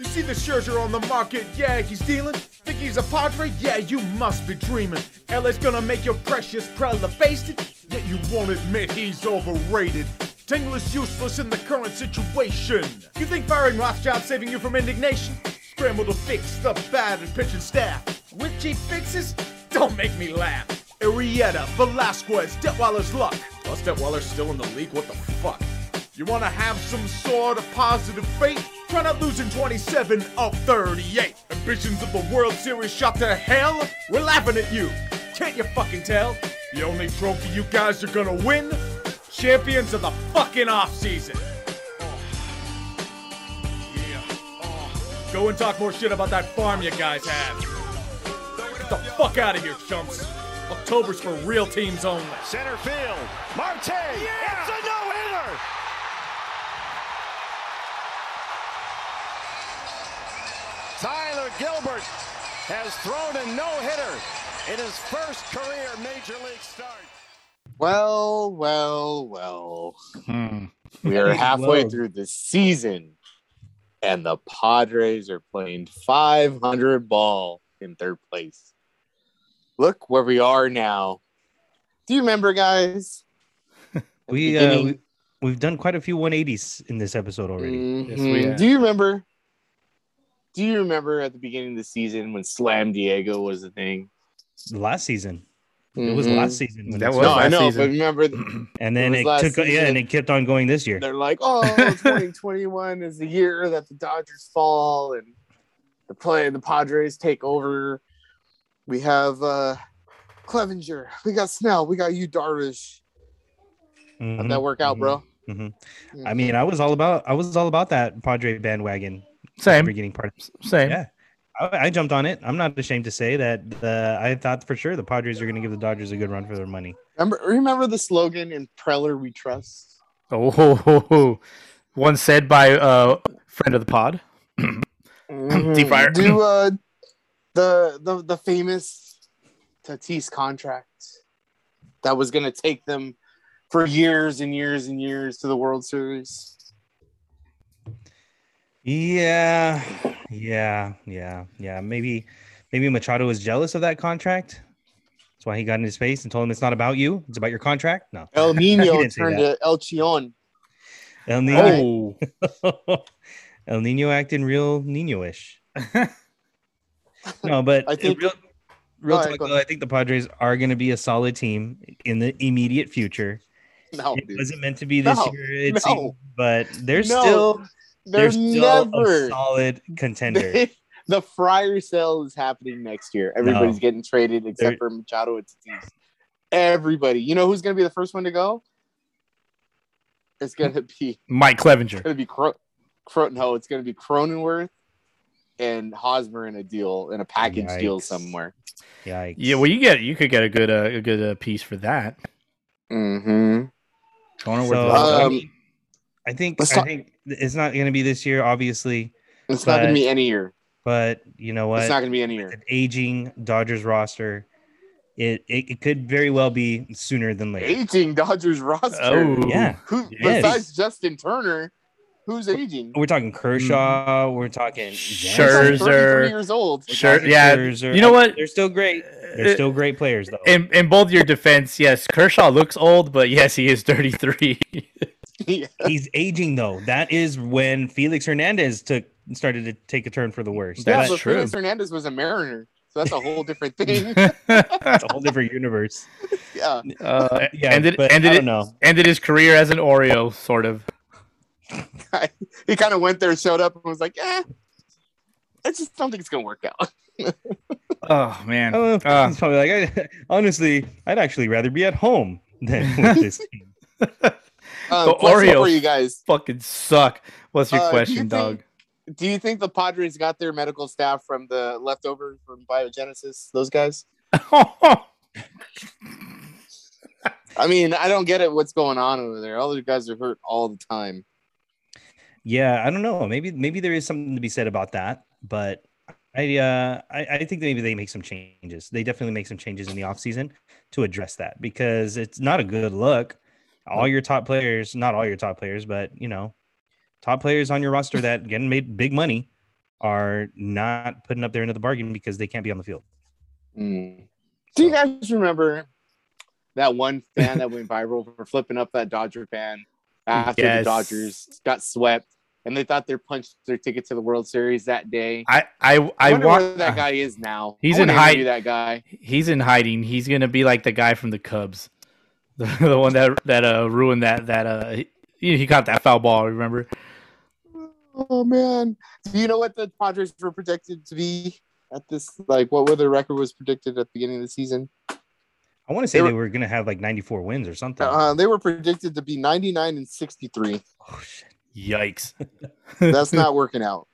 You see the Scherzer on the market, yeah, he's dealing. Think he's a Padre? Yeah, you must be dreaming. LA's gonna make your precious Preller face it, yet you won't admit he's overrated. Tingler is useless in the current situation. You think firing Rothschild saving you from indignation? Scramble to fix the bad and pitching staff. With cheap fixes? Don't make me laugh. Arrieta, Velasquez, Detwiler's luck. Well, Detwiler's still in the league, what the fuck? You want to have some sort of positive fate? Try not losing 27 of 38. Ambitions of the World Series shot to hell? We're laughing at you. Can't you fucking tell? The only trophy you guys are gonna win? Champions of the fucking offseason. Yeah. Go and talk more shit about that farm you guys have. Get the fuck out of here, chumps. October's for real teams only. Center field. Marte. It's a no-hitter. Tyler Gilbert has thrown a no-hitter in his first career major league start. Well, well, well. Hmm. We are halfway Whoa. through the season, and the Padres are playing 500 ball in third place. Look where we are now. Do you remember, guys? we, uh, we we've done quite a few 180s in this episode already. Yes, we Mhm. have. Do you remember? Do you remember at the beginning of the season when Slam Diego was a thing? Last season, it was Mhm. last season. When That was No, started. I know, season. but remember, and then it it, was last took yeah, and it kept on going this year. they're like, "Oh, 2021 is the year that the Dodgers fall and the play the Padres take over." We have uh Clevinger, we got Snell, we got you, Darvish. How'd Mhm, that work out, mhm, bro? mhm. I mean, I was all about I was all about that Padre bandwagon at the Same. beginning part. Same. Yeah. I, I jumped on it. I'm not ashamed to say that uh, I thought for sure the Padres are going to give the Dodgers a good run for their money. remember, remember the slogan "In Preller We Trust." Oh, ho, ho, ho. one said by a friend of the pod. Mhm. Deep fryer. Do uh, the the the famous Tatis contract that was going to take them for years and years and years to the World Series. Yeah, yeah, yeah, yeah. Maybe, maybe Machado was jealous of that contract. That's why he got in his face and told him it's not about you; it's about your contract. No, El Nino turned to El Chion. El Nino, Oh, El Nino acting real Nino-ish. No, but I think- real, real Go ahead, talk, though, I think the Padres are going to be a solid team in the immediate future. No, it dude. wasn't meant to be this No, year, it no. seems, but they're No, still they're, they're still a never. solid contender. the Friar sale is happening next year. Everybody's No. getting traded except They're- for Machado and Tatis. Everybody. You know who's going to be the first one to go? It's going to be Mike Clevinger. It's going to be Cro- Cro- no, it's going to be Cronenworth and Hosmer in a deal in a package deal somewhere. Yikes. Yeah, well, you get you could get a good uh, a good uh, piece for that. Mm-hmm. Going So, with I, Um, mean, I think let's I talk- think it's not going to be this year, obviously, It's not going to be any year. but you know what? It's not going to be any year. An aging Dodgers roster, it, it it could very well be sooner than later. Aging Dodgers roster. oh Yeah, Who Yes. besides Justin Turner, who's aging? we're talking Kershaw. Mm-hmm. We're talking He's Sure. 33 Scherzer. years old. we're Sure, yeah. Scherzer. You know what? They're still great. They're uh, still great players, though. in in both your defense, yes, Kershaw looks old, but yes, he is 33. Yeah. He's aging though. That is when Felix Hernandez took started to take a turn for the worst. That's yeah, That's but true. Felix Hernandez was a Mariner, so that's a whole different thing. it's a whole different universe. yeah, uh, Yeah, ended but ended I don't know. ended his career as an Oreo, sort of. he kind of went there, showed up, and was like, "Eh, I just don't think it's gonna work out." Oh man, Oh, Uh, he's probably like, I, honestly, I'd actually rather be at home than with this team. Um, The question for you guys: fucking suck. What's your Uh, do you question, think- dog? Do you think the Padres got their medical staff from the leftover from Biogenesis? Those guys? I mean, I don't get it. What's going on over there? All the guys are hurt all the time. Yeah, I don't know. Maybe maybe there is something to be said about that, but I uh I, I think maybe they make some changes. They definitely make some changes in the offseason to address that because it's not a good look. All your top players, not all your top players, but you know, top players on your roster that getting made big money are not putting up their end of the bargain because they can't be on the field. Mm. Do you guys remember that one fan that went viral for flipping up that Dodger fan after Yes. the Dodgers got swept and they thought they punched their ticket to the World Series that day? I I I, I wonder want where that guy is now. He's I in wanna hide- interview That guy. He's in hiding. He's gonna be like the guy from the Cubs, the, the one that that uh ruined that that uh he, he caught that foul ball. Remember? Oh man! Do you know what the Padres were predicted to be at this? Like, what were their record was predicted at the beginning of the season? I want to say They they were- were, going to have like 94 wins or something. Uh, they were predicted to be 99 and 63. oh shit. Yikes! That's not working out.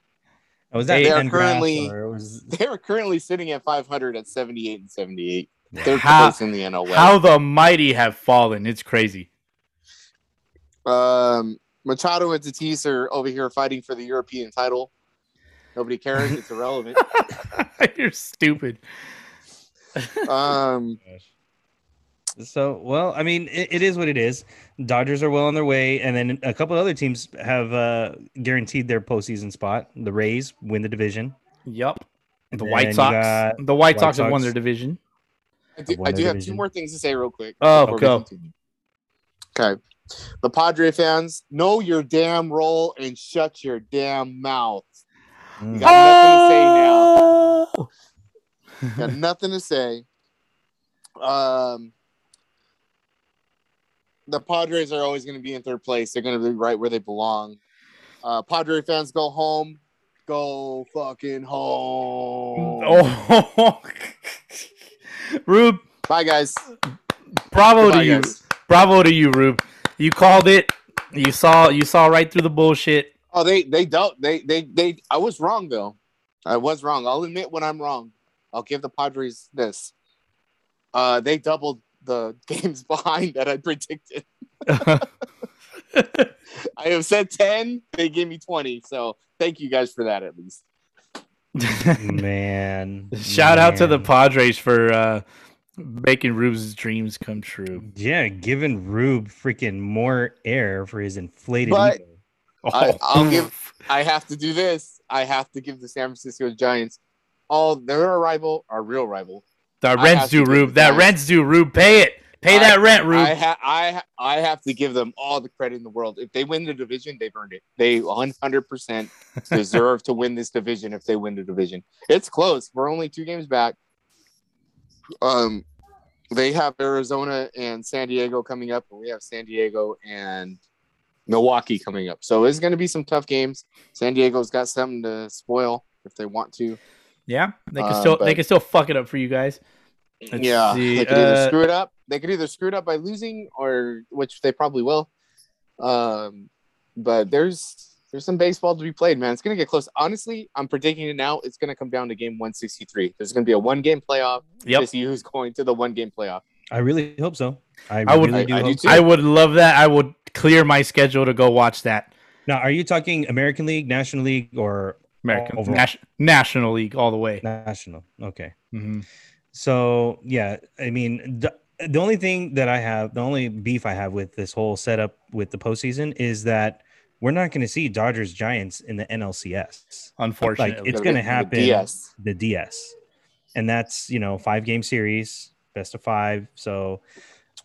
Was that They are currently- or was They are currently sitting at 500 at 78 and 78. Yeah. Third How- place in the NL West. How the mighty have fallen! It's crazy. Um, Machado and Tatis are over here fighting for the European title. Nobody cares. It's irrelevant. You're stupid. Um, So, well, I mean, it, it is what it is. Dodgers are well on their way, and then a couple other teams have uh, guaranteed their postseason spot. The Rays win the division. Yep. The And White then you Sox. The White White Sox have won their division. I do, I do have two more things to say real quick. Oh, go. Okay. The Padre fans, know your damn role and shut your damn mouth. You Mm. got nothing to say now. Got nothing to say. Um, the Padres are always going to be in third place. They're going to be right where they belong. Uh, Padre fans, go home. Go fucking home. Oh, Rube, Bye, guys. bravo Goodbye, to you. guys. Bravo to you, Rube. You called it. You saw. You saw right through the bullshit. Oh, they they don't they they they. I was wrong though. I was wrong. I'll admit when I'm wrong. I'll give the Padres this. Uh, they doubled the games behind that I predicted. I have said ten. They gave me twenty. So thank you guys for that at least. Man. Shout out to the. Padres for uh, making Rube's dreams come true. Yeah, giving Rube freaking more air for his inflated But- ego. I- I'll give- I have to do this. I have to give the San Francisco Giants all their rival, our real rival. the I rent's have due, Rube. That Giants- rent's due, Rube. Pay it. Pay I- that rent, Rube. I ha- I ha- I have to give them all the credit in the world. If they win the division, they've earned it. They 100% deserve to win this division if they win the division. It's close. We're only two games back. Um, they have Arizona and San Diego coming up, and we have San Diego and Milwaukee coming up. So it's going to be some tough games. San Diego's got something to spoil if they want to. yeah, they can Uh, still they but- can still fuck it up for you guys. Let's yeah, see, they could either uh, screw it up. They could either screw it up by losing, or which they probably will. Um, but there's there's some baseball to be played, man. It's gonna get close. Honestly, I'm predicting it now. It's gonna come down to game 163. There's gonna be a one game playoff Yep. to see who's going to the one game playoff. I really hope so. I, I would- really do I- I do too. I would love that. I would clear my schedule to go watch that. Now, are you talking American League, National League, or American Overall. Nas- National League all the way. National? Okay. hmm So yeah, I mean, the, the only thing that I have, the only beef I have with this whole setup with the postseason is that we're not going to see Dodgers Giants in the NLCS, Unfortunately, like, It's gonna the happen. DS. the DS, and that's you know five game series, best of five. So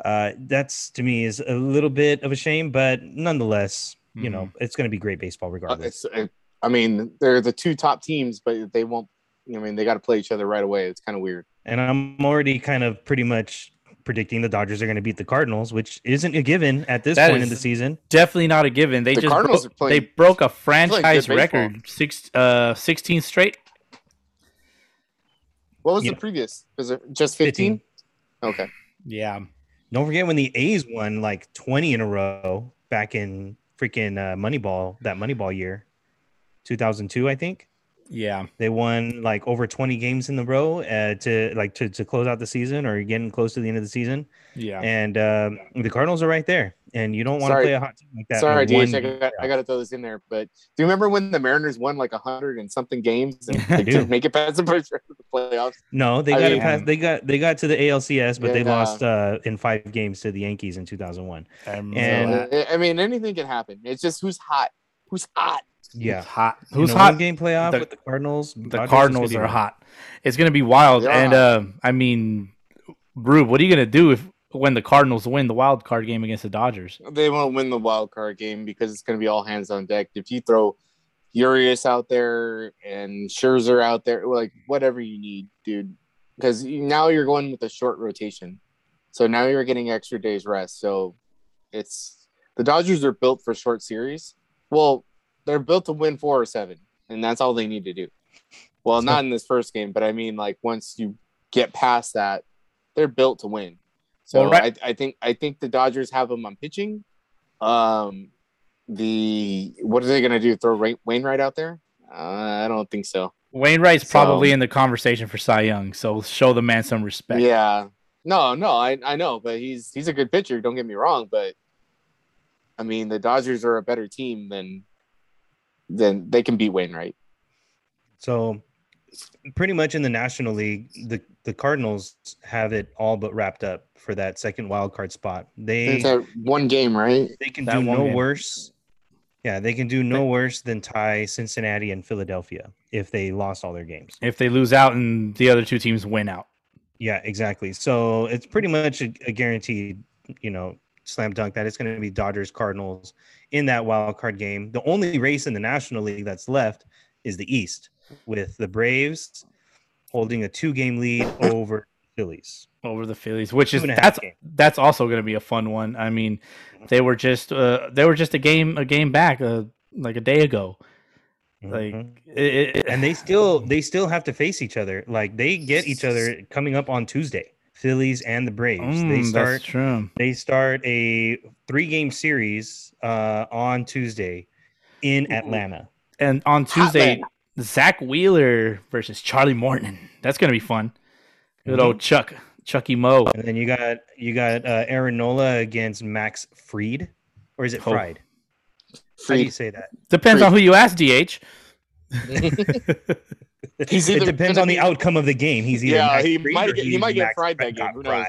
uh, that's to me is a little bit of a shame, but nonetheless, you know, it's going to be great baseball Uh, regardless. uh, I mean, they're the two top teams, but they won't. I mean, they got to play each other right away. It's kind of weird. And I'm already kind of pretty much predicting the Dodgers are going to beat the Cardinals, which isn't a given at this That point in the season. definitely not a given. They The just Cardinals broke, are playing- they broke a franchise record six uh 16 straight. What was Yeah. the previous? Was it just 15? Okay. Yeah, Don't forget when the A's won like 20 in a row back in freaking uh, Moneyball, that Moneyball year, 2002, I think. Yeah. They won like over 20 games in the row uh, to like to, to close out the season or getting close to the end of the season. Yeah. And um, the Cardinals are right there. And you don't want to play a hot team like that. Sorry, in one DH, I got, I got to throw this in there. But do you remember when the Mariners won like a hundred and something games and they didn't make it past the first round of the playoffs? No, they I got it mean- past. They got they got to the ALCS, but they lost uh, in five games to the Yankees in 2001. I And- So, I I mean, anything can happen. It's just who's hot. Who's hot? Yeah, Who's hot? In Who's a hot? Game playoff The- with the Cardinals. The Dodgers, Cardinals are be- hot. It's gonna be wild. They are And uh, I mean, Rube, what are you gonna do if when the Cardinals win the wild card game against the Dodgers? They won't win the wild card game because it's going to be all hands on deck. If you throw Urias out there and Scherzer out there, like whatever you need, dude, because now you're going with a short rotation. So now you're getting extra days rest. So it's the Dodgers are built for short series. Well, they're built to win four or seven, and that's all they need to do. Well, not in this first game, but I mean, like once you get past that, they're built to win. So right- I, I think I think the Dodgers have them on pitching. Um, the what are they going to do? Throw Wainwright out there? Uh, I don't think so. Wainwright's So- probably in the conversation for Cy Young, so show the man some respect. Yeah, no, no, I I know, but he's he's a good pitcher. Don't get me wrong, but I mean the Dodgers are a better team than than they can beat Wainwright. So pretty much in the National League, the the Cardinals have it all but wrapped up for that second wild card spot. They It's that one game, right? they can That do no game. worse. Yeah, they can do no worse than tie Cincinnati and Philadelphia if they lost all their games. If they lose out and the other two teams win out. Yeah, exactly. So it's pretty much a, a guaranteed, you know, slam dunk that it's going to be Dodgers Cardinals in that wild card game. The only race in the National League that's left is the East, with the Braves holding a two game lead over Phillies. over the Phillies, which is Two and a half that's game. that's also going to be a fun one. I mean, they were just uh, they were just a game a game back uh, like a day ago. Like Mhm. it, it- and they still they still have to face each other. Like they get each other coming up on Tuesday. Phillies and the Braves. Mm, they that's start true. they start a three game series uh, on Tuesday in Atlanta. And on Tuesday, man. Zack Wheeler versus Charlie Morton. That's going to be fun. Good Mm-hmm. old Chuck Chucky Mo. And then you got you got uh, Aaron Nola against Max Freed, or is it Oh. Fried? How do you say that? Depends on who you ask, DH. He's it depends on the be- outcome of the game. He's either Yeah, he might get- he he's might get fried that Fried game, got who knows?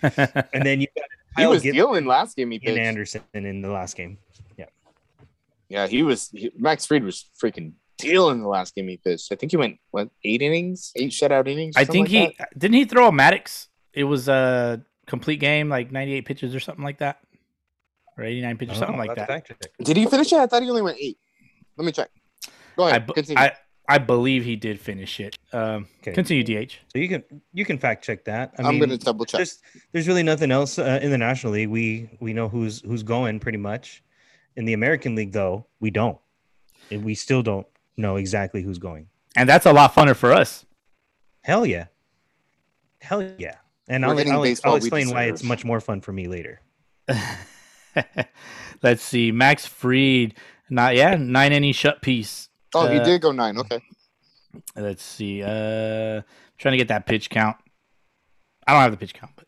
fried. And then you got He was Gibson dealing last game. He and pitched. Anderson in the last game. Yeah, yeah, he was. He, Max Fried was freaking dealing the last game he pitched. I think he went what eight innings, eight shutout innings. I think like he didn't he throw a Maddux. It was a complete game, like 98 pitches or something like that, or 89 pitches, Oh, something like that. to fact check. that. Did he finish it? I thought he only went eight. Let me check. Go ahead. b- I I believe he did finish it. Um, Okay. Continue, DH. So you can you can fact check that. I I am gonna double check. there's there's really nothing else uh, in the National League. We we know who's who's going pretty much. In the American League, though, we don't. And we still don't know exactly who's going. And that's a lot funner for us. Hell yeah, hell yeah. And I'll, I'll, I'll explain why it's much more fun for me later. Let's see. Max Freed. Not yeah, nine inning shut piece. Oh, he uh, did go nine. Okay. Let's see. Uh trying to get that pitch count. I don't have the pitch count, but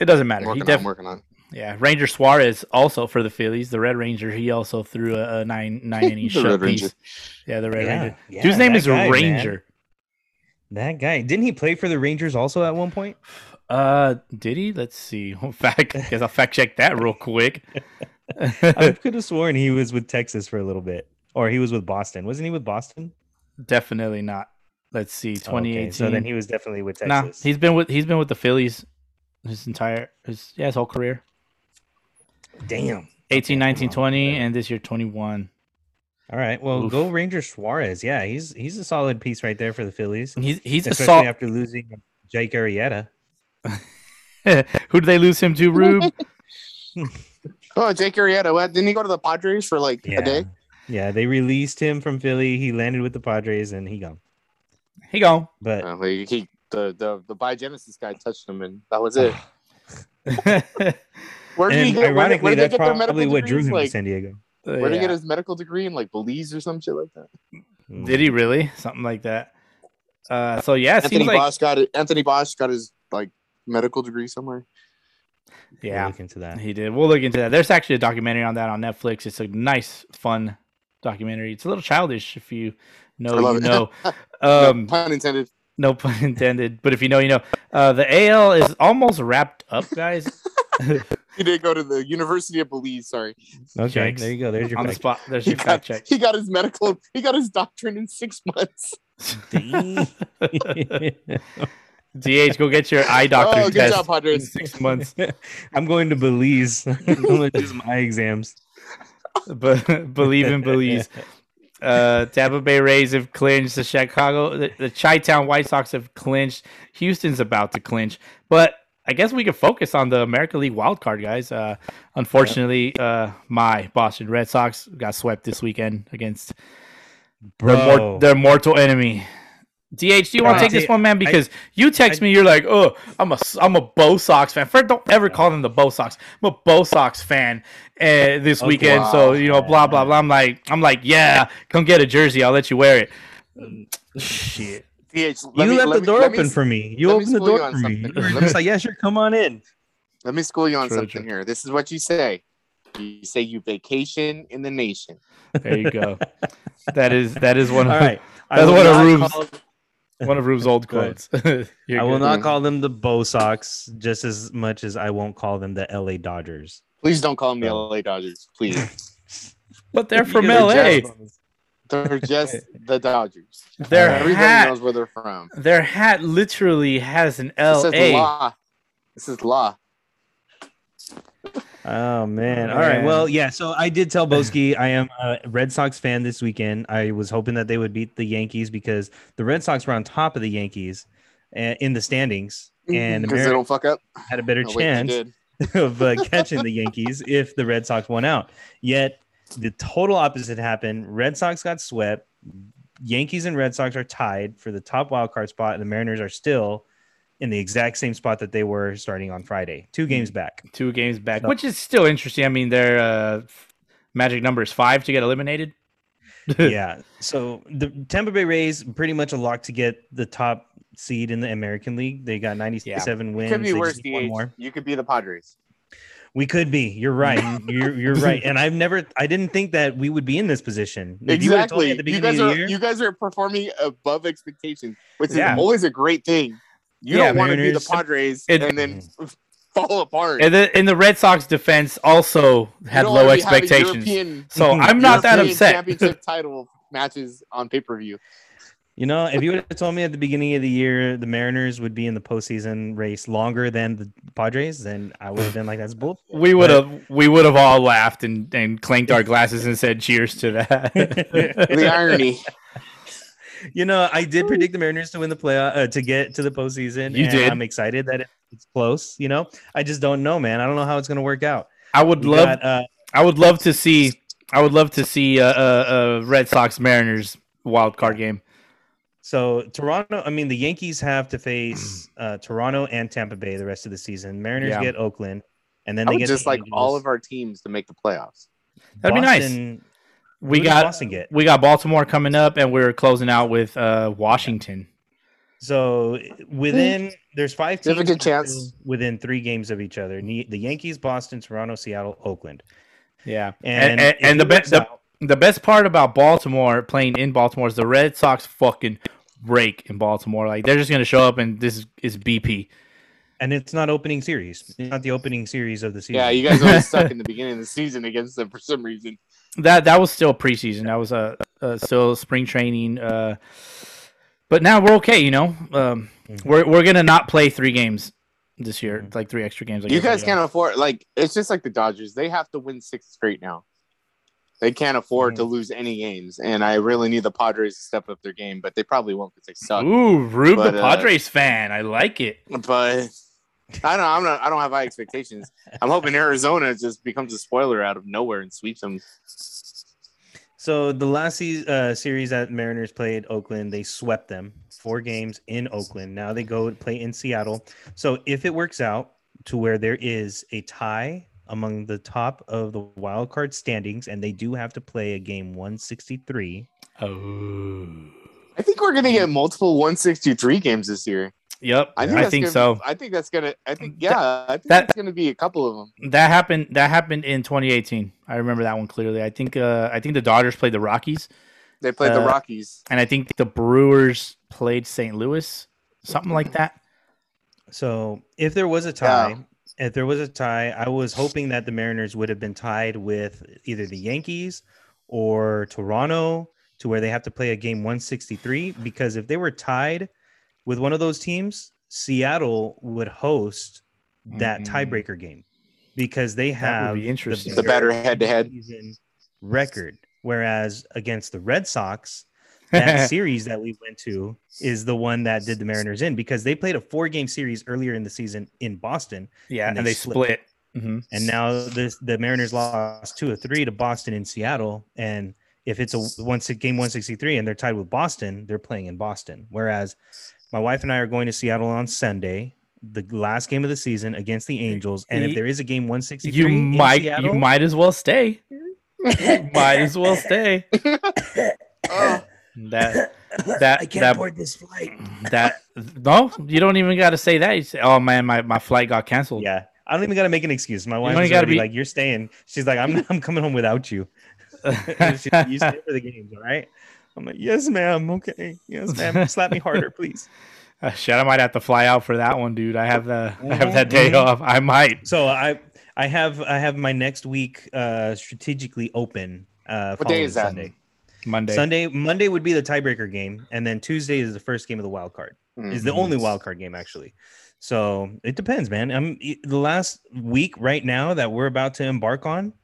it doesn't matter. I'm He working on. I'm working on. yeah, Ranger Suarez also for the Phillies, the Red Ranger. He also threw a, a nine nine inning The shut Red piece. Yeah, the Red Yeah, Ranger. yeah, Dude's name is guy, man. Ranger. That guy didn't he play for the Rangers also at one point? Uh, did he? Let's see. Fact, guess I'll fact check that real quick. I could have sworn he was with Texas for a little bit, or he was with Boston. Wasn't he with Boston? Definitely not. Let's see. Okay, Twenty eighteen. so then he was definitely with Texas. Nah, Texas. he's been with he's been with the Phillies his entire his yeah his whole career. Damn. 18, 19, on, 20, man. and this year 21. All right. Well, Oof. go Ranger Suarez. Yeah, he's he's a solid piece right there for the Phillies, He's he's a especially salt. after losing Jake Arrieta. Who did they lose him to, Rube? Oh, Jake Arrieta. What? Didn't he go to the Padres for like Yeah. a day? Yeah, they released him from Philly. He landed with the Padres, and he gone. he gone. But Uh, like, he the the the biogenesis guy touched him, and that was it. Where did he and get? Where, did- ironically, where did that's get their medical probably what drew him Like, to San Diego. where did he get his medical degree in like Belize or some shit like that? Did he really? Something like that. Uh, so yeah, it Anthony seems like Bosch got it. Anthony Bosch got his like medical degree somewhere. Yeah, We'll yeah, look into that. he did. We'll look into that. There's actually a documentary on that on Netflix. It's a nice, fun documentary. It's a little childish if you know you it. know. no Um, pun intended. no pun intended. But if you know, you know. Uh, the AL is almost wrapped up, guys. He did go to the University of Belize. Sorry, Okay, Yikes. there you go. There's your on the spot. There's he your got check. he got his medical. He got his doctorate in six months. DH, go get your eye doctor oh, good test job, in six months. I'm going to Belize. I'm going to do some eye exams. But believe in Belize. Uh, Tampa Bay Rays have clinched. The Chicago, the, the Chi-Town White Sox have clinched. Houston's about to clinch, but I guess we can focus on the American League wild card, guys. Uh, unfortunately, uh, my Boston Red Sox got swept this weekend against their, mor- their mortal enemy. DH, do you want Uh, to take this one, man? Because you text me, you're like, "Oh, I'm a I'm a Bo Sox fan." First, don't ever call them the Bo Sox. I'm a Bo Sox fan uh, this Okay. weekend, so you know, blah blah blah. I'm like, I'm like, yeah, come get a jersey. I'll let you wear it. Shit. DH, you me- left let the me- door let open s- for me. You let me opened the school you door on for me. something. You were Let me- just like, yeah, sure, come on in. Let me school you on True, something true. here. This is what you say. You say you vacation in the nation. There you go. that is that is one. All Of, right. I That's will one of not Rube's- call- One of Rube's old quotes. You're I will good. not call them the Bo Sox just as much as I won't call them the LA Dodgers. Please don't call them the Oh. LA Dodgers. Please. But they're from LA. They're just the Dodgers. Their Everybody hat, knows where they're from. their hat literally has an This is LA. law. This is law. Oh man! All right. Well, yeah. So I did tell Boski I am a Red Sox fan this weekend. I was hoping that they would beat the Yankees because the Red Sox were on top of the Yankees uh, in the standings, and the Because they don't fuck up. had a better Oh, chance did. of uh, catching the Yankees if the Red Sox won out. Yet the total opposite happened. Red Sox got swept. Yankees and Red Sox are tied for the top wild card spot, and the Mariners are still in the exact same spot that they were starting on Friday, two games back. Two games back, So- which is still interesting. I mean, their uh, magic number is five to get eliminated. yeah. So the Tampa Bay Rays pretty much a lock to get the top seed in the American League. They got 97 It wins. could be They worse. one DH. more. You could be the Padres. We could be. You're right. you're you're right. And I've never. I didn't think that we would be in this position. If you would've told me Exactly. at the You beginning guys of are the year, you guys are performing above expectations, which is Yeah. always a great thing. You Yeah, don't want to be the Padres It- and then mm. fall apart. And the in the Red Sox defense also had low wanna be having expectations. European, So I'm mm-hmm. not that European upset. Championship title matches on pay per view. you know, if you would have told me at the beginning of the year the Mariners would be in the postseason race longer than the Padres, then I would have been like, "That's bull." we would have we would have all laughed and, and clanked our glasses and said cheers to that. The irony. You know, I did predict the Mariners to win the playoff uh, to get to the postseason. You and did. I'm excited that it's close. You know, I just don't know, man. I don't know how it's going to work out. I would We love got, uh, I would love to see I would love to see a, a, a Red Sox Mariners wild card game. so Toronto. I mean, the Yankees have to face uh, Toronto and Tampa Bay the rest of the season. Mariners Yeah. get Oakland, and then I they would get just the like all of our teams to make the playoffs. That'd be nice. Boston- We who got Boston get. we got Baltimore coming up, and we're closing out with uh, Washington. So within there's five You have teams a good chance. within three games of each other. The Yankees, Boston, Toronto, Seattle, Oakland, Yeah, and and and, and the it be- works the, the best part about Baltimore playing in Baltimore is the Red Sox fucking break in Baltimore. Like they're just gonna show up and this is, is BP. and it's not opening series. It's not the opening series of the season. Yeah, you guys always stuck in the beginning of the season against them for some reason. That that was still preseason. That was a uh, uh, still spring training. Uh, but now we're okay. You know, um, Mhm. we're we're gonna not play three games this year, like three extra games. like You guys can't else. afford like it's just like the Dodgers. They have to win six straight now. They can't afford Mm-hmm. to lose any games, and I really need the Padres to step up their game, but they probably won't because they suck. Ooh, Rube, But, the uh, Padres fan. I like it. But I don't. I'm not. I don't have high expectations. I'm hoping Arizona just becomes a spoiler out of nowhere and sweeps them. So the last se- uh, series that Mariners played Oakland, they swept them four games in Oakland. Now they go play in Seattle. So if it works out to where there is a tie among the top of the wild card standings, and they do have to play a game 163. Oh, I think we're gonna get multiple 163 games this year. Yep. I I think, think, that's gonna, so. I think that's gonna. I think yeah. I think that- that's gonna be a couple of them. That happened. That happened in 2018. I remember that one clearly. I think. Uh, I think the Dodgers played the Rockies, They played the Uh, Rockies. and I think the Brewers played St. Louis, something like that. So if there was a tie, if there was a tie, I was hoping that the Mariners would have been tied with either the Yankees or Toronto to where they have to play a game 163 because if they were tied with one of those teams, Seattle would host that Mhm. tiebreaker game because they have be interesting. The better head-to-head. record whereas against the Red Sox that series that we went to is the one that did the Mariners in because they played a four game series earlier in the season in Boston. yeah, and and, they they split. split. hmm And now this the Mariners lost two or three to Boston and Seattle. And if it's a one game 163 and they're tied with Boston, they're playing in Boston. Whereas my wife and I are going to Seattle on Sunday, the last game of the season against the Angels. And if there is a game 163, You in might. Seattle, You might as well stay. might as well stay. Oh, That. That. I can't that, board this flight. that. No, you don't even got to say that. You say, "Oh man, my, my flight got canceled." Yeah. I don't even got to make an excuse. My wife only gotta be- like, "You're staying." She's like, "I'm I'm coming home without you." You stay for the games, all right? I'm like, yes, ma'am. Okay, yes, ma'am. Slap me harder, please. Uh, shit, I might have to fly out for that one, dude. I have the I have that day Mhm. off. I might. So I I have I have my next week uh strategically open. Uh, What day is that? Sunday. Monday. Sunday Monday would be the tiebreaker game, and then Tuesday is the first game of the wild card. Is the Mhm. only wild card game actually. So it depends, man. I'm the last week right now that we're about to embark on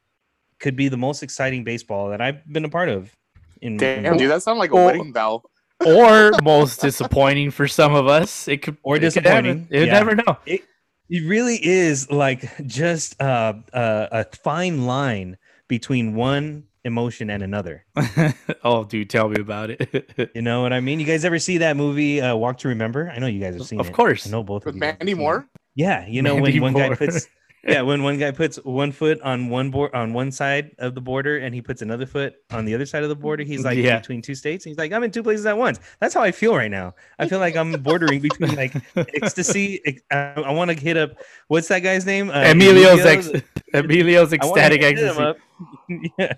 could be the most exciting baseball that I've been a part of. In, Damn, in- dude, that sounds like a Oh. wedding vow. or most disappointing for some of us. It could Or it disappointing, You yeah. never know. it really is like just uh, uh, a fine line between one emotion and another. oh, dude, tell me about it. You know what I mean? You guys ever see that movie uh, Walk to Remember? I know you guys have seen Of it. course. I know both With of you Mandy seen it. Moore? Yeah, you know Mandy when one guy Moore. puts yeah when one guy puts one foot on one board on one side of the border and he puts another foot on the other side of the border. He's like Yeah. between two states. He's like I'm in two places at once. That's how I feel right now. I feel like I'm bordering between like ecstasy. I, I want to hit up what's that guy's name? Uh, Emilio's Emilio's- ex- Emilio's ecstatic ecstasy. Up. yeah,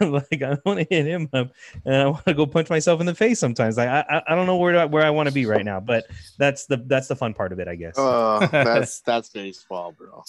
like I want to hit him up, and I want to go punch myself in the face sometimes. Like I, I, I don't know where to, where I want to be right now, but that's the that's the fun part of it, I guess. Oh, that's that's baseball, bro.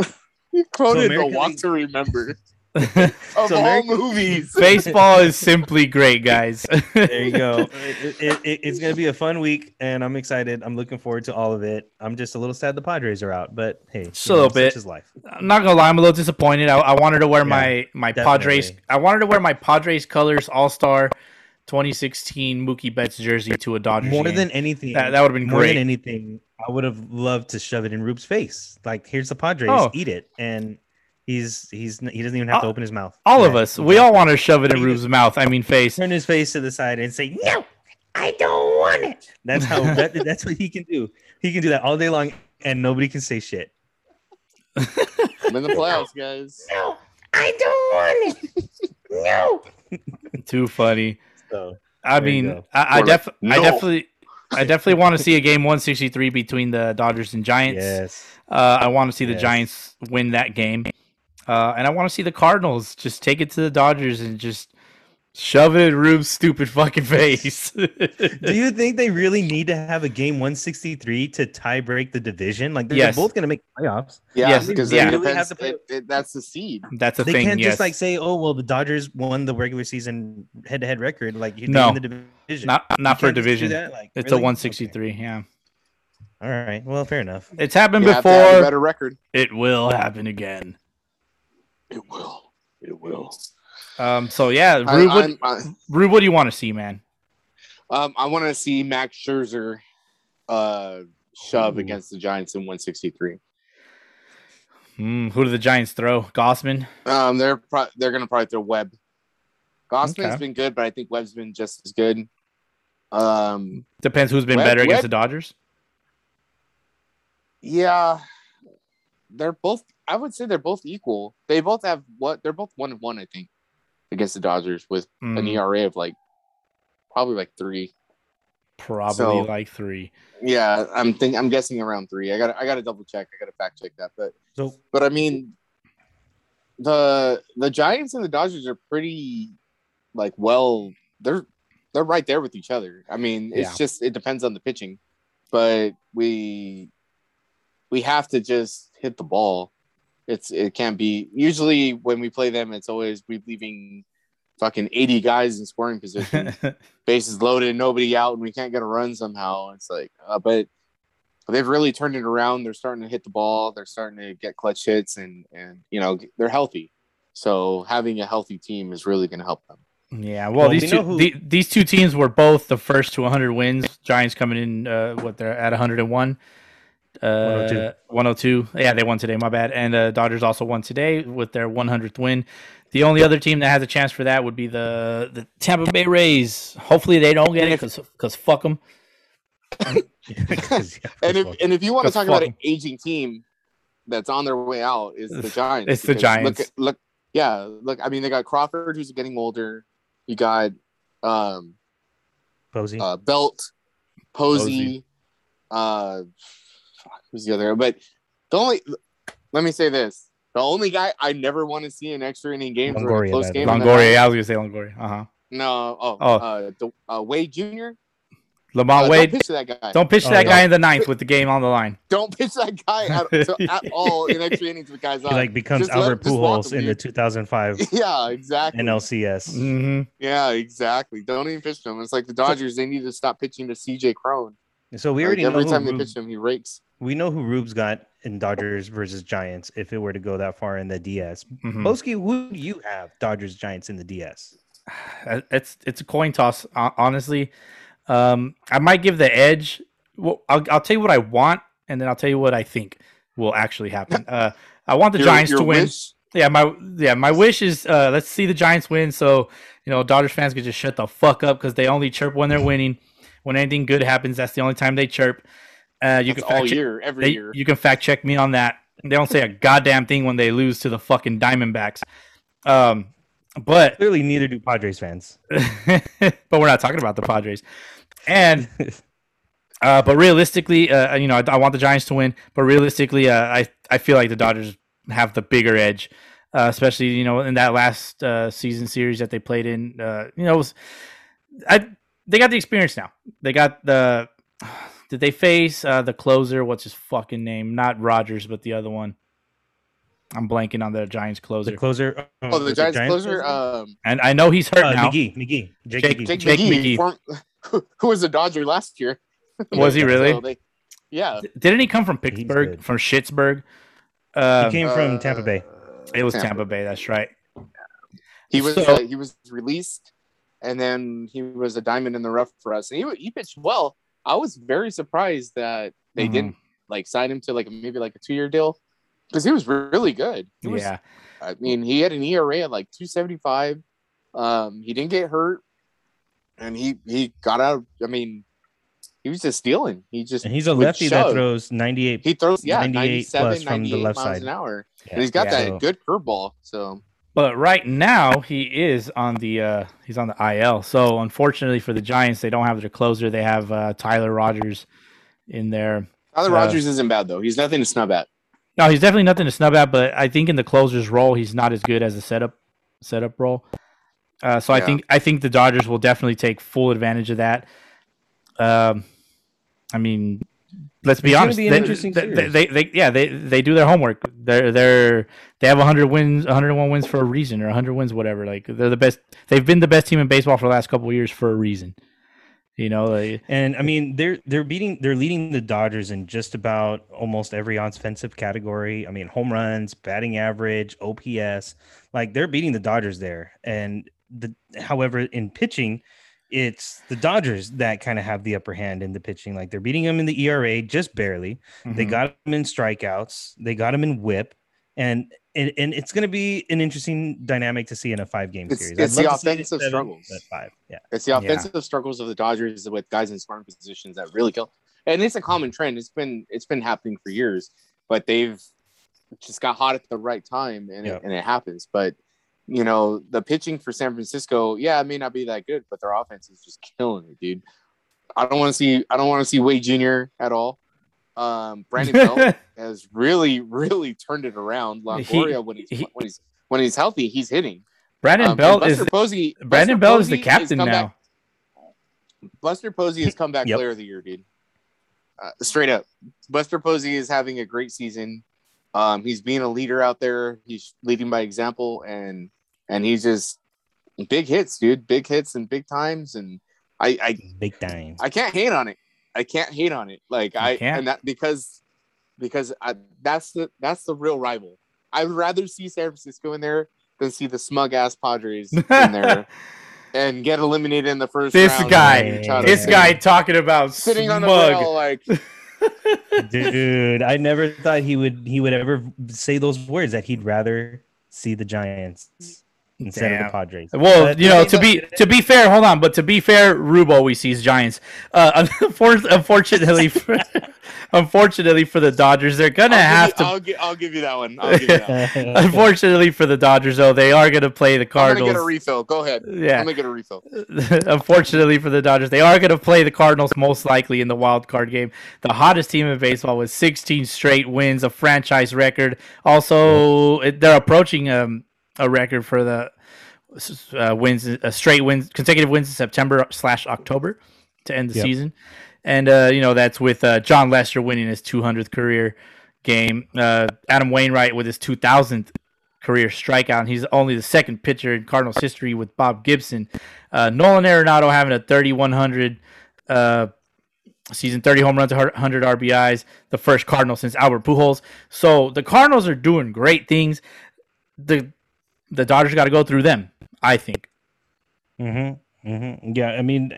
you quoted American the Walk League- to Remember of So all movies. Baseball is simply great, guys. there you go. It, it, it- it's gonna be a fun week, and I'm excited. I'm looking forward to all of it. I'm just a little sad the Padres are out, but hey, Just a little bit. Is life. I'm not gonna lie, I'm a little disappointed. I, I wanted to wear Yeah, my my definitely. Padres. I wanted to wear my Padres colors All Star 2016 Mookie Betts jersey to a Dodgers More game. than anything, that, that would have been more great. than anything, I would have loved to shove it in Rube's face. Like, here's the Padres, Oh. eat it, and he's he's he doesn't even have to All- open his mouth. all of us, we all want to shove it in Eat. Rube's mouth. I mean, face. turn his face to the side and say, "No, I don't want it." That's how that, that's what he can do. He can do that all day long, and nobody can say shit. I'm in the playoffs, guys. No, I don't want it. No. Too funny. So I mean. I, I, def- like, I definitely, I definitely want to see a game 163 between the Dodgers and Giants. yes, Uh, I want to see the Yes. Giants win that game, uh, and I want to see the Cardinals just take it to the Dodgers and just shove it in Rube's stupid fucking face. do you think they really need to have a game 163 to tie break the division? Like they're Yes. both going to make playoffs. Yeah, Yes, because yeah. Really have to play- it, it, that's the seed. That's a they thing. can't yes. just like say, "Oh, well, the Dodgers won the regular season head-to-head record." Like you No. in the division. not not for a can't just do division. that? Like, It's really? a 163. Yeah, All right. Well, fair enough. it's happened You have have a before. better record. It will happen again. It will. It will. Um. So yeah, I, Rube, what, I'm- I, Rube, what do you want to see, man? um, I want to see Max Scherzer uh, shove Ooh. against the Giants in 163. Hmm, who do the Giants throw? Gausman. Um, they're pro- they're gonna probably throw Webb. Gausman's Okay. been good, but I think Webb's been just as good. Um, Depends who's been Webb- better against Webb- the Dodgers. yeah, they're both. I would say they're both equal. They both have what? They're both one and one, I think, against the Dodgers with an Mm, ERA of like probably like three. probably so- like three. Yeah, I'm think I'm guessing around three. I got I got to double check. I got to fact check that, but So but I mean, the the Giants and the Dodgers are pretty like well. They're they're right there with each other. I mean, it's Yeah. just it depends on the pitching, but we we have to just hit the ball. It's it can't be usually when we play them. It's always we leaving fucking eighty guys in scoring position bases loaded, nobody out, and we can't get a run somehow. It's like, uh, but they've really turned it around. They're starting to hit the ball. They're starting to get clutch hits, and and you know they're healthy. So having a healthy team is really going to help them. Yeah, well, Well, these we two who- the, these two teams were both the first to 100 wins. Giants coming in, uh, what they're at 101, uh, 102. 102. Yeah, they won today. My bad. And uh, Dodgers also won today with their 100th win. The only other team that has a chance for that would be the the Tampa Bay Rays. Hopefully, they don't get it because because fuck them. And if and if you want to talk about fuck an aging team that's on their way out, is the Giants. it's the Giants. Look, look, yeah, look. I mean, they got Crawford, who's getting older. You got um, Posey. uh, Belt, Posey, Posey. uh, fuck, who's the other? But the only, let me say this: the The only guy I never want to see in extra inning games or a close game. in the Longoria. ninth- I was gonna say Longoria. Uh huh. No, oh, Oh. Uh, the, uh, Wade Jr. LaMonte Uh, Wade. Don't pitch to that guy. Don't pitch Oh, that yeah. guy in the ninth with the game on the line. Don't pitch that guy at, to- at all in extra innings with guys He on. like becomes Just Albert just walk Pujols in the 2005 Yeah, exactly. NLCS. hmm Yeah, exactly. Don't even pitch to him. It's like the Dodgers. They need to stop pitching to CJ Cron. So we Like, already every know time who they Rube, pitch him, he rakes. we know who Rube's got in Dodgers versus Giants if it were to go that far in the DS. hmm Boski, who do you have Dodgers Giants in the DS? It's it's a coin toss, honestly. Um, I might give the edge. Well, I'll, I'll tell you what I want, and then I'll tell you what I think will actually happen. Uh, I want the Your- Giants your to win. wish- Yeah, my yeah, my wish is uh, let's see the Giants win, so you know Dodgers fans can just shut the fuck up because they only chirp when they're winning. When anything good happens, that's the only time they chirp. Uh, you That's can all fact check, year, every they- year. you can fact check me on that. They don't say a goddamn thing when they lose to the fucking Diamondbacks. Um, but Clearly, neither do Padres fans. but we're not talking about the Padres. And uh, but realistically, uh, you know, I, I want the Giants to win. But realistically, uh, I I feel like the Dodgers have the bigger edge, uh, especially you know in that last uh, season series that they played in. Uh, you know, it was, I they got the experience now. They got the. Did they face uh, the closer? What's his fucking name? Not Rogers, but the other one. I'm blanking on the Giants closer, The closer. oh, the Giants, closer. Um, and I know he's hurt Uh, now. McGee. McGee. Jake, Jake- McGee. Jake, Jake McGee, McGee. form- who was a Dodger last year. Was he really? So they- yeah. Didn't he come from Pittsburgh? From Schittsburg? Uh, he came from Tampa Bay. it was Tampa Bay. That's right. He was So- uh, he was released, and then he was a diamond in the rough for us. And he he pitched well. I was very surprised that they Mhm. didn't like sign him to like maybe like a two year deal because he was really good. He was, Yeah, I mean, he had an ERA at like two seventy five. Um, he didn't get hurt, and he he got out. I mean, he was just stealing. He just And he's a would lefty that throws 98. He throws yeah 98 97, plus from the left miles side. an hour, Yeah. and he's got Yeah. that So- good curveball. So but right now he is on the uh, he's on the IL. So unfortunately for the Giants, they don't have their closer. They have uh, Tyler Rogers in there. Tyler Uh, Rogers isn't bad though. He's nothing to snub at. No, he's definitely nothing to snub at. But I think in the closer's role, he's not as good as a setup setup role. Uh, so I think I think the Dodgers will definitely take full advantage of that. Um, I mean, let's be It's honest. be an they, interesting they, they, they, yeah, they, they do their homework. They're they're they have 100 wins, 101 wins for a reason, or 100 wins, whatever. Like they're the best. They've been the best team in baseball for the last couple of years for a reason. You know, like, And I mean, they're they're beating they're leading the Dodgers in just about almost every offensive category. I mean, home runs, batting average, OPS, like they're beating the Dodgers there. And the however, in pitching, it's the Dodgers that kind of have the upper hand in the pitching. Like they're beating them in the ERA just barely. They mhm. got them in strikeouts. They got them in WHIP, and and, and it's going to be an interesting dynamic to see in a five game series. it's I'd the see it offensive struggles. five, yeah. It's the Yeah. offensive struggles of the Dodgers with guys in scoring positions that really kill. And it's a common trend. It's been it's been happening for years, but they've just got hot at the right time, and Yeah. it, and it happens. But you know, the pitching for San Francisco, yeah, it may not be that good, but their offense is just killing it, dude. I don't want to see I don't want to see Wade Jr. at all. Um, Brandon Belt has really, really turned it around. Longoria when he's he- when he's when he's healthy, he's hitting. Brandon Um, Buster is Posey. Brandon Buster Belt is the captain now. Buster Posey has come back Yep. player of the year, dude. Uh, straight up, Buster Posey is having a great season. Um, he's being a leader out there. He's leading by example, and and he's just big hits, dude. Big hits and big times, and I I Big time. I can't hate on it. I can't hate on it. Like You I can't? and that because because I, that's the that's the real rival. I'd rather see San Francisco in there than see the smug ass Padres in there and get eliminated in the first This round. guy- and try to this sit- guy talking about sitting on the smug. rail like Dude, I never thought he would he would ever say those words that he'd rather see the Giants instead of the Padres. Well, But- you know, to be to be fair, hold on, but to be fair, Rube always sees Giants. Uh, unfortunately, for, unfortunately for the Dodgers, they're gonna I'll have give to. I'll, gi- I'll give you that one. I'll give you that one. Unfortunately for the Dodgers, though, they are gonna play the Cardinals. I'm gonna get a refill. Go ahead. Yeah. I'm gonna get a refill. Unfortunately for the Dodgers, they are going to play the Cardinals most likely in the wild card game. The hottest team in baseball with 16 straight wins, a franchise record. Also, it- they're approaching um, a record for the uh, wins, a straight wins, consecutive wins in September slash October to end the Yep. season. And uh, you know that's with uh, Jon Lester winning his 200th career game. Uh, Adam Wainwright with his 2000th career strikeout. And he's only the second pitcher in Cardinals history with Bob Gibson. Uh, Nolan Arenado having a 3,100 uh, season, 30 home runs, 100 RBIs, the first Cardinal since Albert Pujols. So the Cardinals are doing great things. The the Dodgers got to go through them, I think. Mm-hmm. Mm-hmm. Yeah, I mean,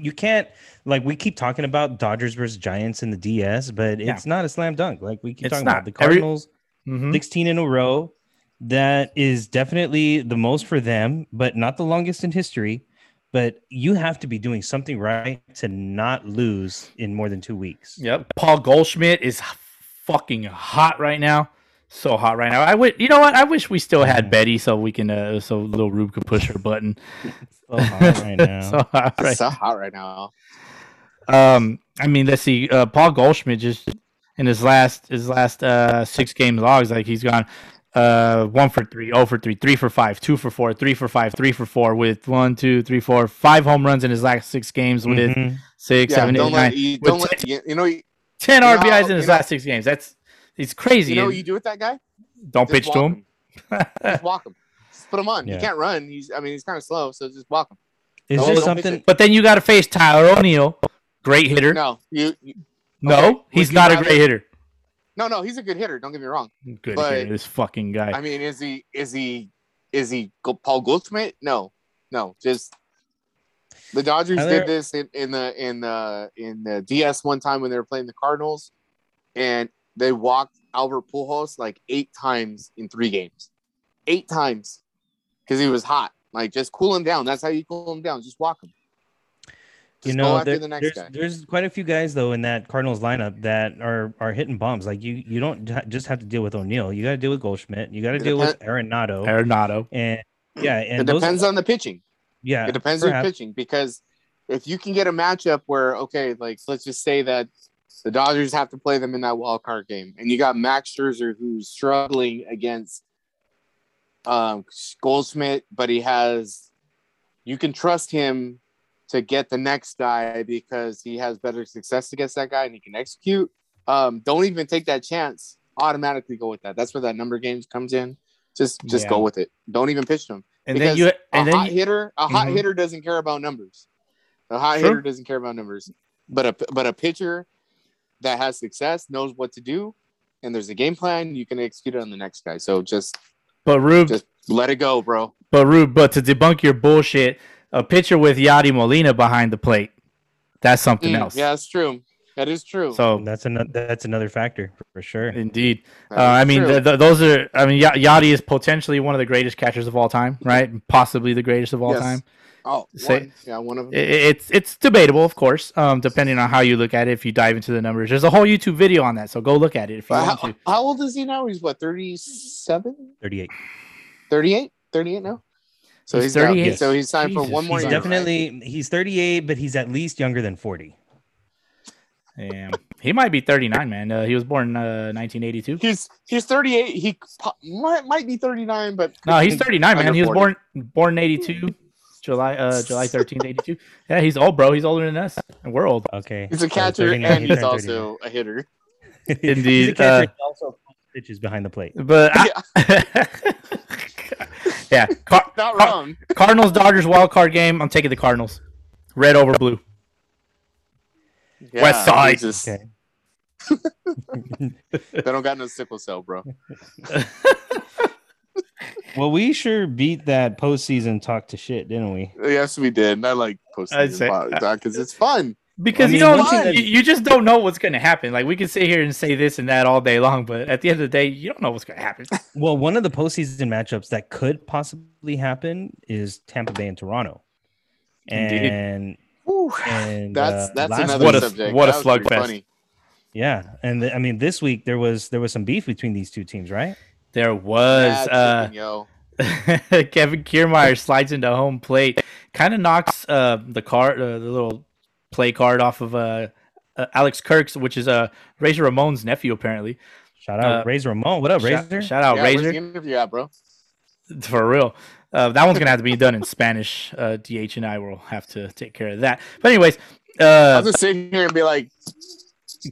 you can't like we keep talking about Dodgers versus Giants in the DS, but Yeah. it's not a slam dunk. Like we keep It's talking not. about the Every- Cardinals, Mhm. 16 in a row. That is definitely the most for them, but not the longest in history. But you have to be doing something right to not lose in more than two weeks. Yep. Paul Goldschmidt is fucking hot right now. So hot right now. I would, you know what? I wish we still had Mhm. Betty so we can, uh, so little Rube could push her button. So hot right now. so hot right so hot right now. Um, I mean, let's see. Uh, Paul Goldschmidt just in his last his last uh six game logs, like he's gone uh one for three, oh for three, three for five, two for four, three for five, three for four, with one, two, three, four, five home runs in his last six games with Mhm. six, Yeah, seven, don't nine, let you, with don't let you, you know you, ten you know RBIs in his you know- last six games. That's it's crazy. you know what you do with that guy. don't Just pitch to walk him. Just walk him. Just put him on. Yeah. He can't run. He's I mean he's kind of slow, so just walk him. Is No, there something? but then you got to face Tyler O'Neill, great hitter. No, No, you, you okay, he's you not a great hitter. no no he's a good hitter. Don't get me wrong. Good But- hitter, this fucking guy. I mean, is he is he is he Paul Goldschmidt? No, no. Just the Dodgers Tyler- did this in, in the in the in the DS one time when they were playing the Cardinals, and they walked Albert Pujols like eight times in three games, eight times, because he was hot. Like just cool him down. That's how you cool him down. Just walk him. you know, go after there- the next there's, guy. there's quite a few guys though in that Cardinals lineup that are are hitting bombs. Like you, you don't just have to deal with O'Neill. You got to deal with Goldschmidt. You got to It deal with depend- Arenado. Arenado. and yeah, and It those- depends on the pitching. yeah, it depends on perhaps. pitching because if you can get a matchup where okay, like let's just say that the Dodgers have to play them in that wild card game, and you got Max Scherzer who's struggling against um, Goldschmidt, but he has you can trust him to get the next guy because he has better success against that guy and he can execute. Um, don't even take that chance. Automatically go with that. That's where that number games comes in. Just just Yeah. go with it. Don't even pitch them And then because you a then hot you, hitter, a hot Mhm. hitter doesn't care about numbers. A hot True. hitter doesn't care about numbers. But a but a pitcher that has success knows what to do, and there's a game plan. You can execute it on the next guy. So just but Rube, just let it go, bro. but Rube, but to debunk your bullshit, a pitcher with Yadi Molina behind the plate, that's something Mm, else. Yeah, that's true. That is true. So That's another that's another factor for sure. indeed, uh, I mean, true. th- th- those are. I mean, Y- Yadi is potentially one of the greatest catchers of all time, right? Possibly the greatest of all Yes. time. Oh, say- one. yeah, one of them. I- It's it's debatable, of course, um, depending on how you look at it. If you dive into the numbers, there's a whole YouTube video on that, so go look at it if you But want how, to. how old is he now? He's what 37? 38. 38? 38 now. So He's he's, got- 38? so he's signed for one more He's year. right? definitely he's 38, but he's at least younger than 40. Damn. He might be 39, man. Uh, he was born uh, 1982. He's he's 38. He po- might, might be 39, but No, he's 39, man. He was 40. born born in 82, July uh July 13th, 82. Yeah, he's old, bro. He's older than us, and we're old. Okay. He's a catcher 39, and he's also a hitter. Indeed, he's a catcher. uh, he also pitches behind the plate. But I- yeah, Car- Not Car- wrong. Cardinals Dodgers wild card game. I'm taking the Cardinals. Red over blue. West Side. he's just- Okay. They don't got no sickle cell, bro. Well, we sure beat that postseason talk to shit, didn't we? Yes, we did. And I like I'd say- postseason because it's fun. because I you mean, know one thing that- you, you just don't know what's going to happen. Like we can sit here and say this and that all day long, but at the end of the day, you don't know what's going to happen. Well, one of the postseason matchups that could possibly happen is Tampa Bay and Toronto. Indeed. And and That's uh, that's last another What a- subject. what a That was pretty slugfest. Yeah, and th- I mean this week there was there was some beef between these two teams, right? There was uh. Kevin Kiermaier slides into home plate, kind of knocks uh, the card, uh, the little play card off of uh, uh, Alex Kirk's, which is uh, Razor Ramon's nephew, apparently. Shout out Uh, Razor Ramon. What up, Shout, Razor? shout out yeah, where's Razor the interview at, bro? for real. Uh, that one's gonna have to be done in Spanish. Uh, DH and I will have to take care of that. But anyways, I'll uh, just sit here and be like,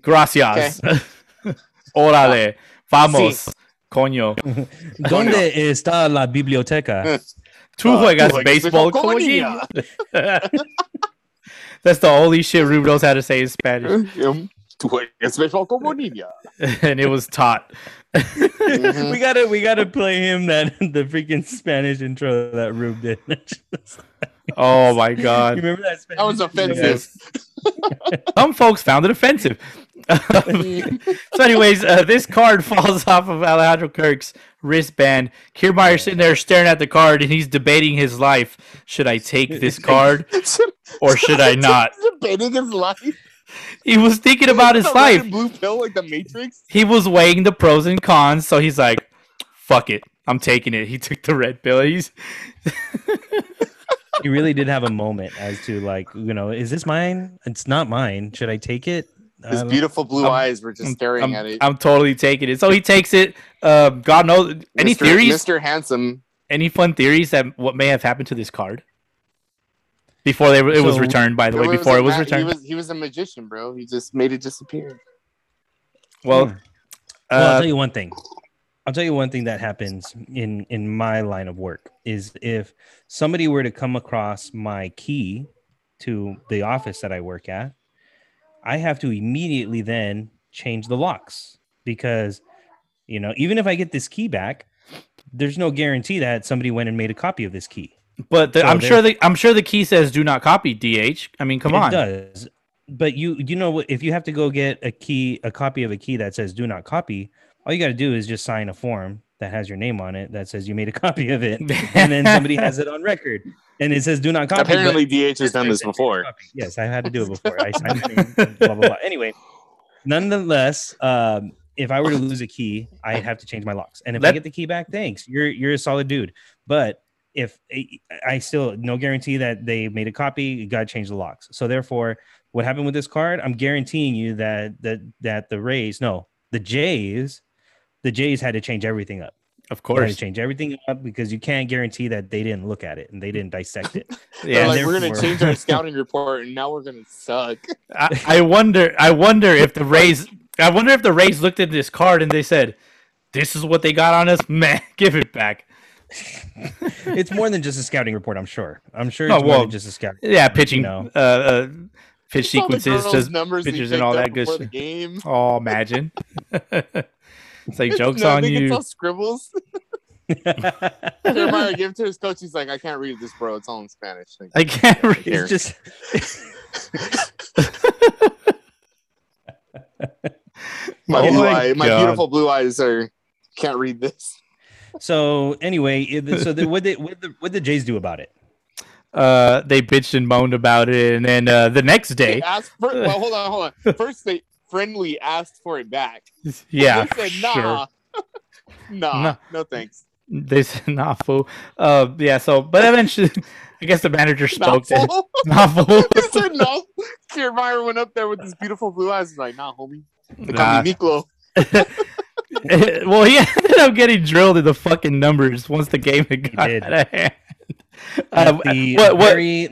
gracias. Órale, vamos, coño. ¿Dónde está la biblioteca? Tú Uh, juegas tú juegas baseball béisbol como como niño. That's the only shit Rube knows how to say in Spanish, um, tú juegas béisbol como niña. and it was taught. Mhm. we gotta we gotta play him that the freaking Spanish intro that Rube did. Oh my you god! remember that? Spanish That was offensive. Some folks found it offensive. so, anyways, uh, this card falls off of Alejandro Kirk's wristband. Kiermaier sitting there staring at the card, and he's debating his life. Should I take this card or should I not? Debating his life. He was thinking about his life. blue pill like the Matrix. He was weighing the pros and cons, so he's like, "Fuck it, I'm taking it." He took the red pill. He's he really did have a moment as to like, you know, is this mine? It's not mine. Should I take it? His beautiful blue I'm- eyes were just staring I'm, at it. I'm totally taking it. So he takes it. Uh, God knows. Any Mr. theories? Mr. Handsome. Any fun theories that what may have happened to this card before they, it was returned? By the way, before a it was ma- returned. He was he was a magician, bro. He just made it disappear. well, Hmm. Well, I'll uh, tell you one thing. I'll tell you one thing that happens in in my line of work is if somebody were to come across my key to the office that I work at, I have to immediately then change the locks because you know, even if I get this key back, there's no guarantee that somebody went and made a copy of this key. but the, so I'm sure the I'm sure the key says "Do not copy." Dh. I mean, come on. it on. does. But you you know what if you have to go get a key a copy of a key that says do not copy, all you got to do is just sign a form that has your name on it that says you made a copy of it and then somebody has it on record and it says do not copy. but- Apparently, DH has done this before. Yes, I had to do it before. I signed my name, blah blah blah. Anyway, nonetheless, um, if I were to lose a key, I'd have to change my locks. And if I get the key back, thanks. You're you're a solid dude. But if I still no guarantee that they made a copy, you got to change the locks. So therefore, what happened with this card? I'm guaranteeing you that that that the Rays, no, the Jays, the Jays had to change everything up. Of They had to course. change everything up because you can't guarantee that they didn't look at it and they didn't dissect it. Yeah. like, we're gonna change our scouting report, and now we're gonna suck. I, I wonder. I wonder if the Rays. I wonder if the Rays looked at this card and they said, "This is what they got on us. Man, give it back." it's more than just a scouting report. I'm sure. I'm sure Oh, it's more well, than just a scouting. Yeah, pitching. know. Uh, uh, pitch sequences, just numbers they pictures and all that good before the shit. game. Oh, imagine. It's like jokes no, on they can you. scribbles. Jeremiah give it to his coach. He's like, I can't read this, bro. It's all in Spanish. Like, I can't read. Here. It's just my Oh blue my eye, my beautiful blue eyes are can't read this. so. Anyway, so the, what did what the what the Jays do about it? Uh, they bitched and moaned about it, and then uh, the next They day, asked for. Well, hold on, hold on. First, they friendly asked for it back. yeah, they said, sure. nah, nah, No. no thanks. They said nah, fool. Uh, yeah. So, but eventually, I guess the manager spoke. Not to full. Nah, fool. he said no. Kiermaier went up there with his beautiful blue eyes. He's like, nah, homie. They call Nah. me Miklo. well, he ended up getting drilled in the fucking numbers once the game had got out of hand. At Uh, the what, what, very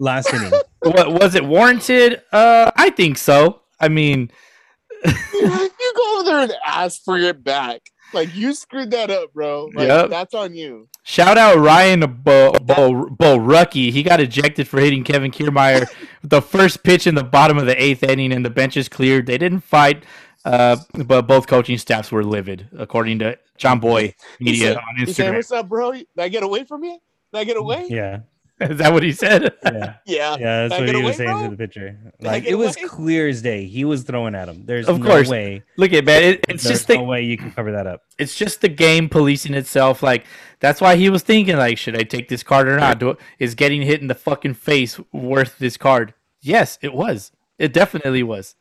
last inning. what was it warranted? Uh, I think so. I mean, you go over there and ask for it back. Like you screwed that up, bro. Like, Yep. That's on you. shout out Ryan Bo, Bo, Borucki. He got ejected for hitting Kevin Kiermaier with the first pitch in the bottom of the eighth inning, and the benches cleared. They didn't fight, uh, but both coaching staffs were livid, according to Jomboy He Media said- on He said, Instagram. "What's up, bro? Did I get away from you? Did I get away?" Yeah. Is that what he said? Yeah. Yeah. Yeah, that's what he was saying bro. to the pitcher. Like it it was away. clear as day. He was throwing at him. There's Of no course. way. Look at man, it, it's There's just the no way you can cover that up. it's just the game policing itself. Like that's why he was thinking like, should I take this card or not? Do, is getting hit in the fucking face worth this card? Yes, it was. It definitely was.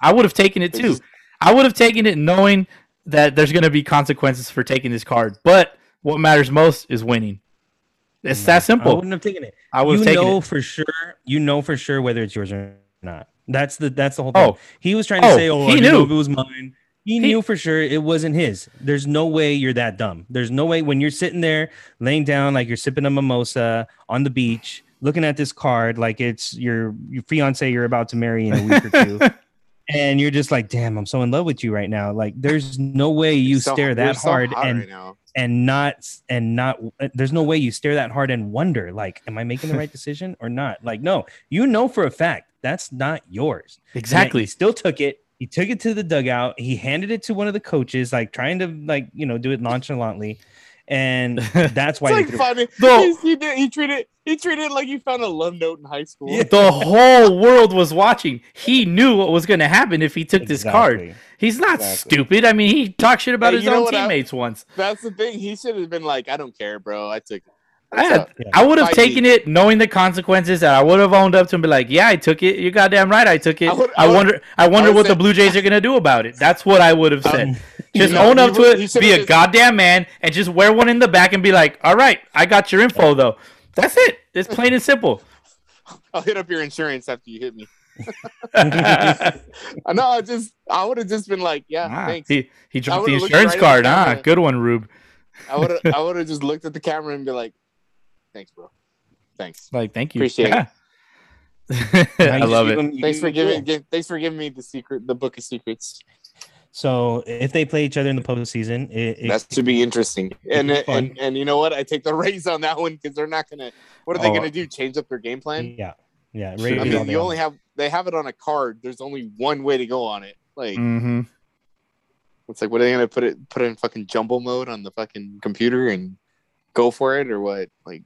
I would have taken it too. I would have taken it knowing that there's going to be consequences for taking this card. But what matters most is winning. It's mm. that simple. I wouldn't have taken it. I would you have taken know it. for sure. You know for sure whether it's yours or not. That's the that's the whole thing. Oh. he was trying to Oh, say, "Oh, he I knew. if it was mine." He, He- knew for sure it wasn't his. There's no way you're that dumb. There's no way when you're sitting there laying down like you're sipping a mimosa on the beach, looking at this card like it's your your fiance you're about to marry in a week or two. And you're just like, damn, I'm so in love with you right now. Like, there's no way you so- stare you're that so hard hot and right now. And not and not there's no way you stare that hard and wonder like am i making the right decision or not? Like no you know for a fact that's not yours. Exactly. he still took it. He took it to the dugout. He handed it to one of the coaches like trying to like you know do it nonchalantly and that's why It's like threw it. funny. No. He, did, he treated he treated it like he found a love note in high school. Yeah. The whole world was watching. He knew what was going to happen if he took this card. He's not Exactly. stupid. I mean, he talked shit about Hey, his own what I- teammates once. That's the thing. He should have been like, I don't care, bro. I took it. I, What's had- up? Yeah. I would have taken me. it knowing the consequences, and I would have owned up to him, be like, "Yeah, I took it. You're goddamn right, I took it. I I, would- I would- wonder, I wonder would what say- the Blue Jays are gonna do about it. That's what I would have said. Um, just No, own up to it, be a just- goddamn man, and just wear one in the back and be like, "All right, I got your info though." That's it. It's plain and simple. I'll hit up your insurance after you hit me. Ah, I know. I just I would have just been like, yeah, thanks. he he dropped the insurance right card. the Ah, good one, Rube. I would I would have just looked at the camera and be like, thanks, bro. Thanks. Like, thank you. Appreciate yeah. now I love it. them- Thanks for giving cool. gi- thanks for giving me the secret the book of secrets. so if they play each other in the postseason it, it that should be interesting. And be and and you know what? I take the Rays on that one because they're not gonna. What are they Oh. gonna do? Change up their game plan? yeah yeah Sure. Rays I mean, you long. only have they have it on a card. There's only one way to go on it. Like hmm it's like, what are they gonna put it put it in fucking jumble mode on the fucking computer and go for it or what? Like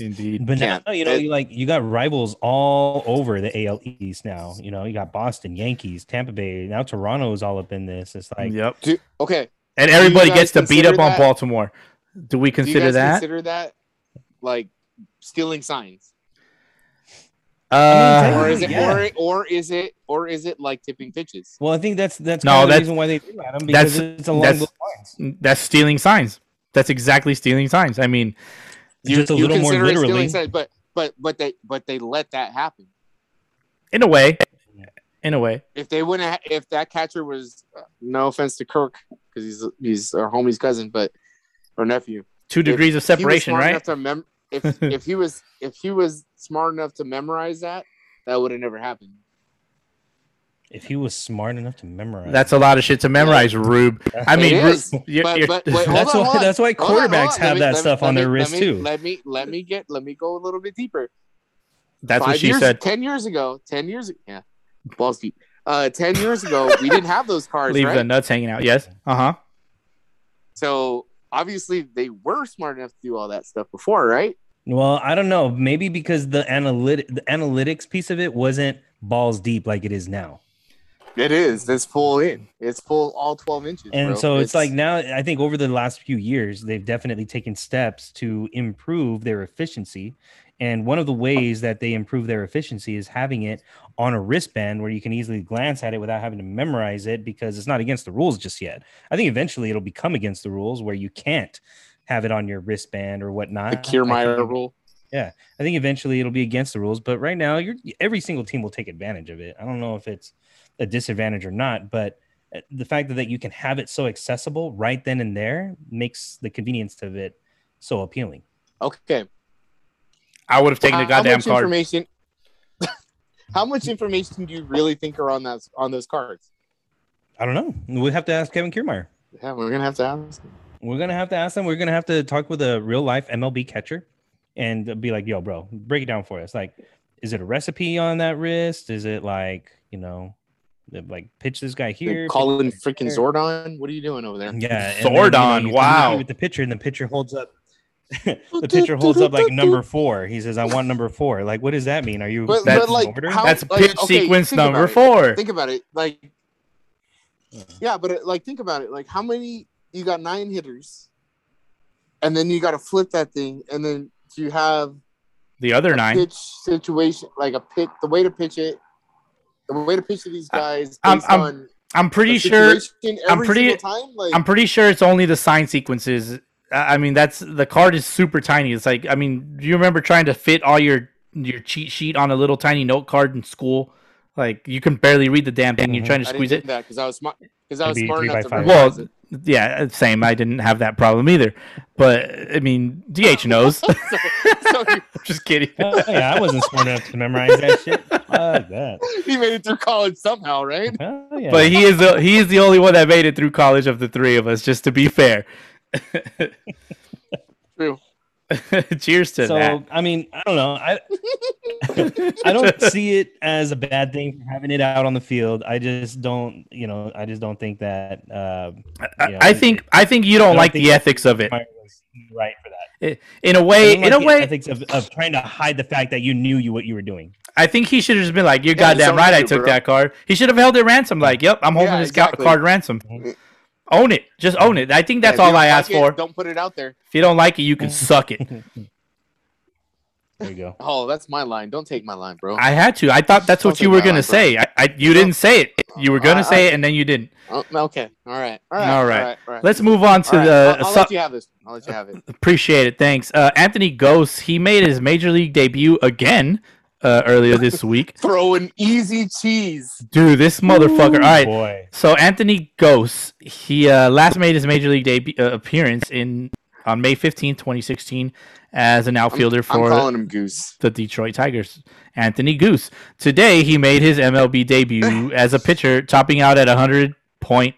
Indeed. But Can't. now, you know, It- you like you got rivals all over the AL East now. You know, you got Boston, Yankees, Tampa Bay. Now Toronto is all up in this. It's like yep. do, okay, And everybody gets to beat consider up on Baltimore. Do we do you consider guys that? consider that like stealing signs? uh, or is it yeah. or, or is it or is it like tipping pitches? Well, I think that's that's No, kind of the reason why they do at them because that's- it's along that's- those lines. that's stealing signs. That's exactly stealing signs. I mean, Just a little more consider it stealing literally. signs, but but but they but they let that happen. in a way, in a way, If they wouldn't, ha- if that catcher was, uh, no offense to Kirk because he's he's our homie's cousin, but or nephew, two degrees of If he was separation, right? mem- if if he was if he was smart enough to memorize that, that would have never happened. If he was smart enough to memorize, That's a lot of shit to memorize, Rube. I mean, It Rube, you're- you're- but wait, That's on, why- on. that's why Hold on, hold quarterbacks have Let that me- stuff on me- their wrist, me- too. Let me let me get let me go a little bit deeper. that's what Five she years, said. Ten years ago, ten years, yeah, balls deep. Uh, ten years ago, we didn't have those cards, Leave right? the nuts hanging out. Yes. Uh huh. So obviously, they were smart enough to do all that stuff before, right? Well, I don't know. Maybe because the analytic the analytics piece of it wasn't balls deep like it is now. It is. It's full in. It's full all twelve inches. And bro. so it's, like now I think over the last few years they've definitely taken steps to improve their efficiency. And one of the ways that they improve their efficiency is having it on a wristband where you can easily glance at it without having to memorize it because it's not against the rules just yet. I think eventually it'll become against the rules where you can't have it on your wristband or whatnot. the Kiermaier think- rule. I think eventually it'll be against the rules, but right now, you're every single team will take advantage of it. I don't know if it's a disadvantage or not, but uh, the fact that, that you can have it so accessible right then and there makes the convenience of it so appealing. Okay. I would have taken How- the goddamn how much card. information? how much information do you really think are on that on those cards? I don't know. We'll have to ask Kevin Kiermaier. Yeah, we're gonna have to ask. We're gonna have to ask them. We're gonna have to talk with a real life MLB catcher and be like, "Yo, bro, break it down for us. Like, is it a recipe on that wrist? Is it like, you know, like pitch this guy here, pitch Calling freaking there? Zordon. What are you doing over there? Yeah, and then, Zordon, you wow. with the pitcher, and the pitcher holds up the pitcher holds up like number four. He says, "I want number four. Like, what does that mean? Are you? But, That's- but like, how, That's like, pitch okay, sequence number about it. four. Think about it. Like, yeah, but it, like, think about it. Like, how many? You got nine hitters, and then you got to flip that thing, and then you have The other nine. pitch situation, like a pitch, the way to pitch it, the way to pitch to these guys I'm- based I'm on I'm pretty sure. I'm pretty- time. Like, I'm pretty sure it's only the sign sequences. I I mean, that's the card is super tiny. It's like, I mean, do you remember trying to fit all your your cheat sheet on a little tiny note card in school? Like you can barely read the damn thing. You're Mhm. trying to I squeeze didn't it. do that because I was smart. Because I was Maybe smart enough to five. Well, it. Yeah, uh, same. I didn't have that problem either. But I mean, DH knows. so you- Just kidding. Oh, yeah, I wasn't smart enough to memorize that shit. Fuck that. he made it through college somehow, right? Oh, yeah. But he is the he is the only one that made it through college of the three of us. Just to be fair. True. Cheers to so that. I mean, I don't know. I I don't see it as a bad thing for having it out on the field. I just don't, you know, I just don't think that uh, I, yeah, I think I think you don't, don't like the ethics of it. Right for that. In a way, don't in like a way, ethics of, of trying to hide the fact that you knew you what you were doing. I think he should have just been like, "You're Yeah, goddamn right, I took bro. that card." He should have held it ransom. Like, "Yep, I'm holding Yeah, this ca- exactly. card ransom." Mhm. Own it, just own it. I think that's Yeah, all I don't ask it, for. Don't put it out there. If you don't like it, you can mm. suck it. There you go. Oh, that's my line. Don't take my line, bro. I had to. I thought that's Don't what you were gonna line, say. I, I you didn't say it. You were gonna I- say I- it, and then you didn't. Oh, okay. All right. All right. All right. All right. All right. Let's move on to All right, the. I'll, I'll uh, so- let you have this. I'll let you have it. appreciate it. Thanks, uh, Anthony Gose. He made his major league debut again uh, earlier this week. Throwing easy cheese. Dude, this motherfucker. All right, boy. So Anthony Gose, he uh, last made his major league debut uh, appearance in on May fifteenth, 2016, as an outfielder I'm for calling him Goose. the Detroit Tigers. Anthony Goose. Today he made his MLB debut as a pitcher, topping out at 100.8.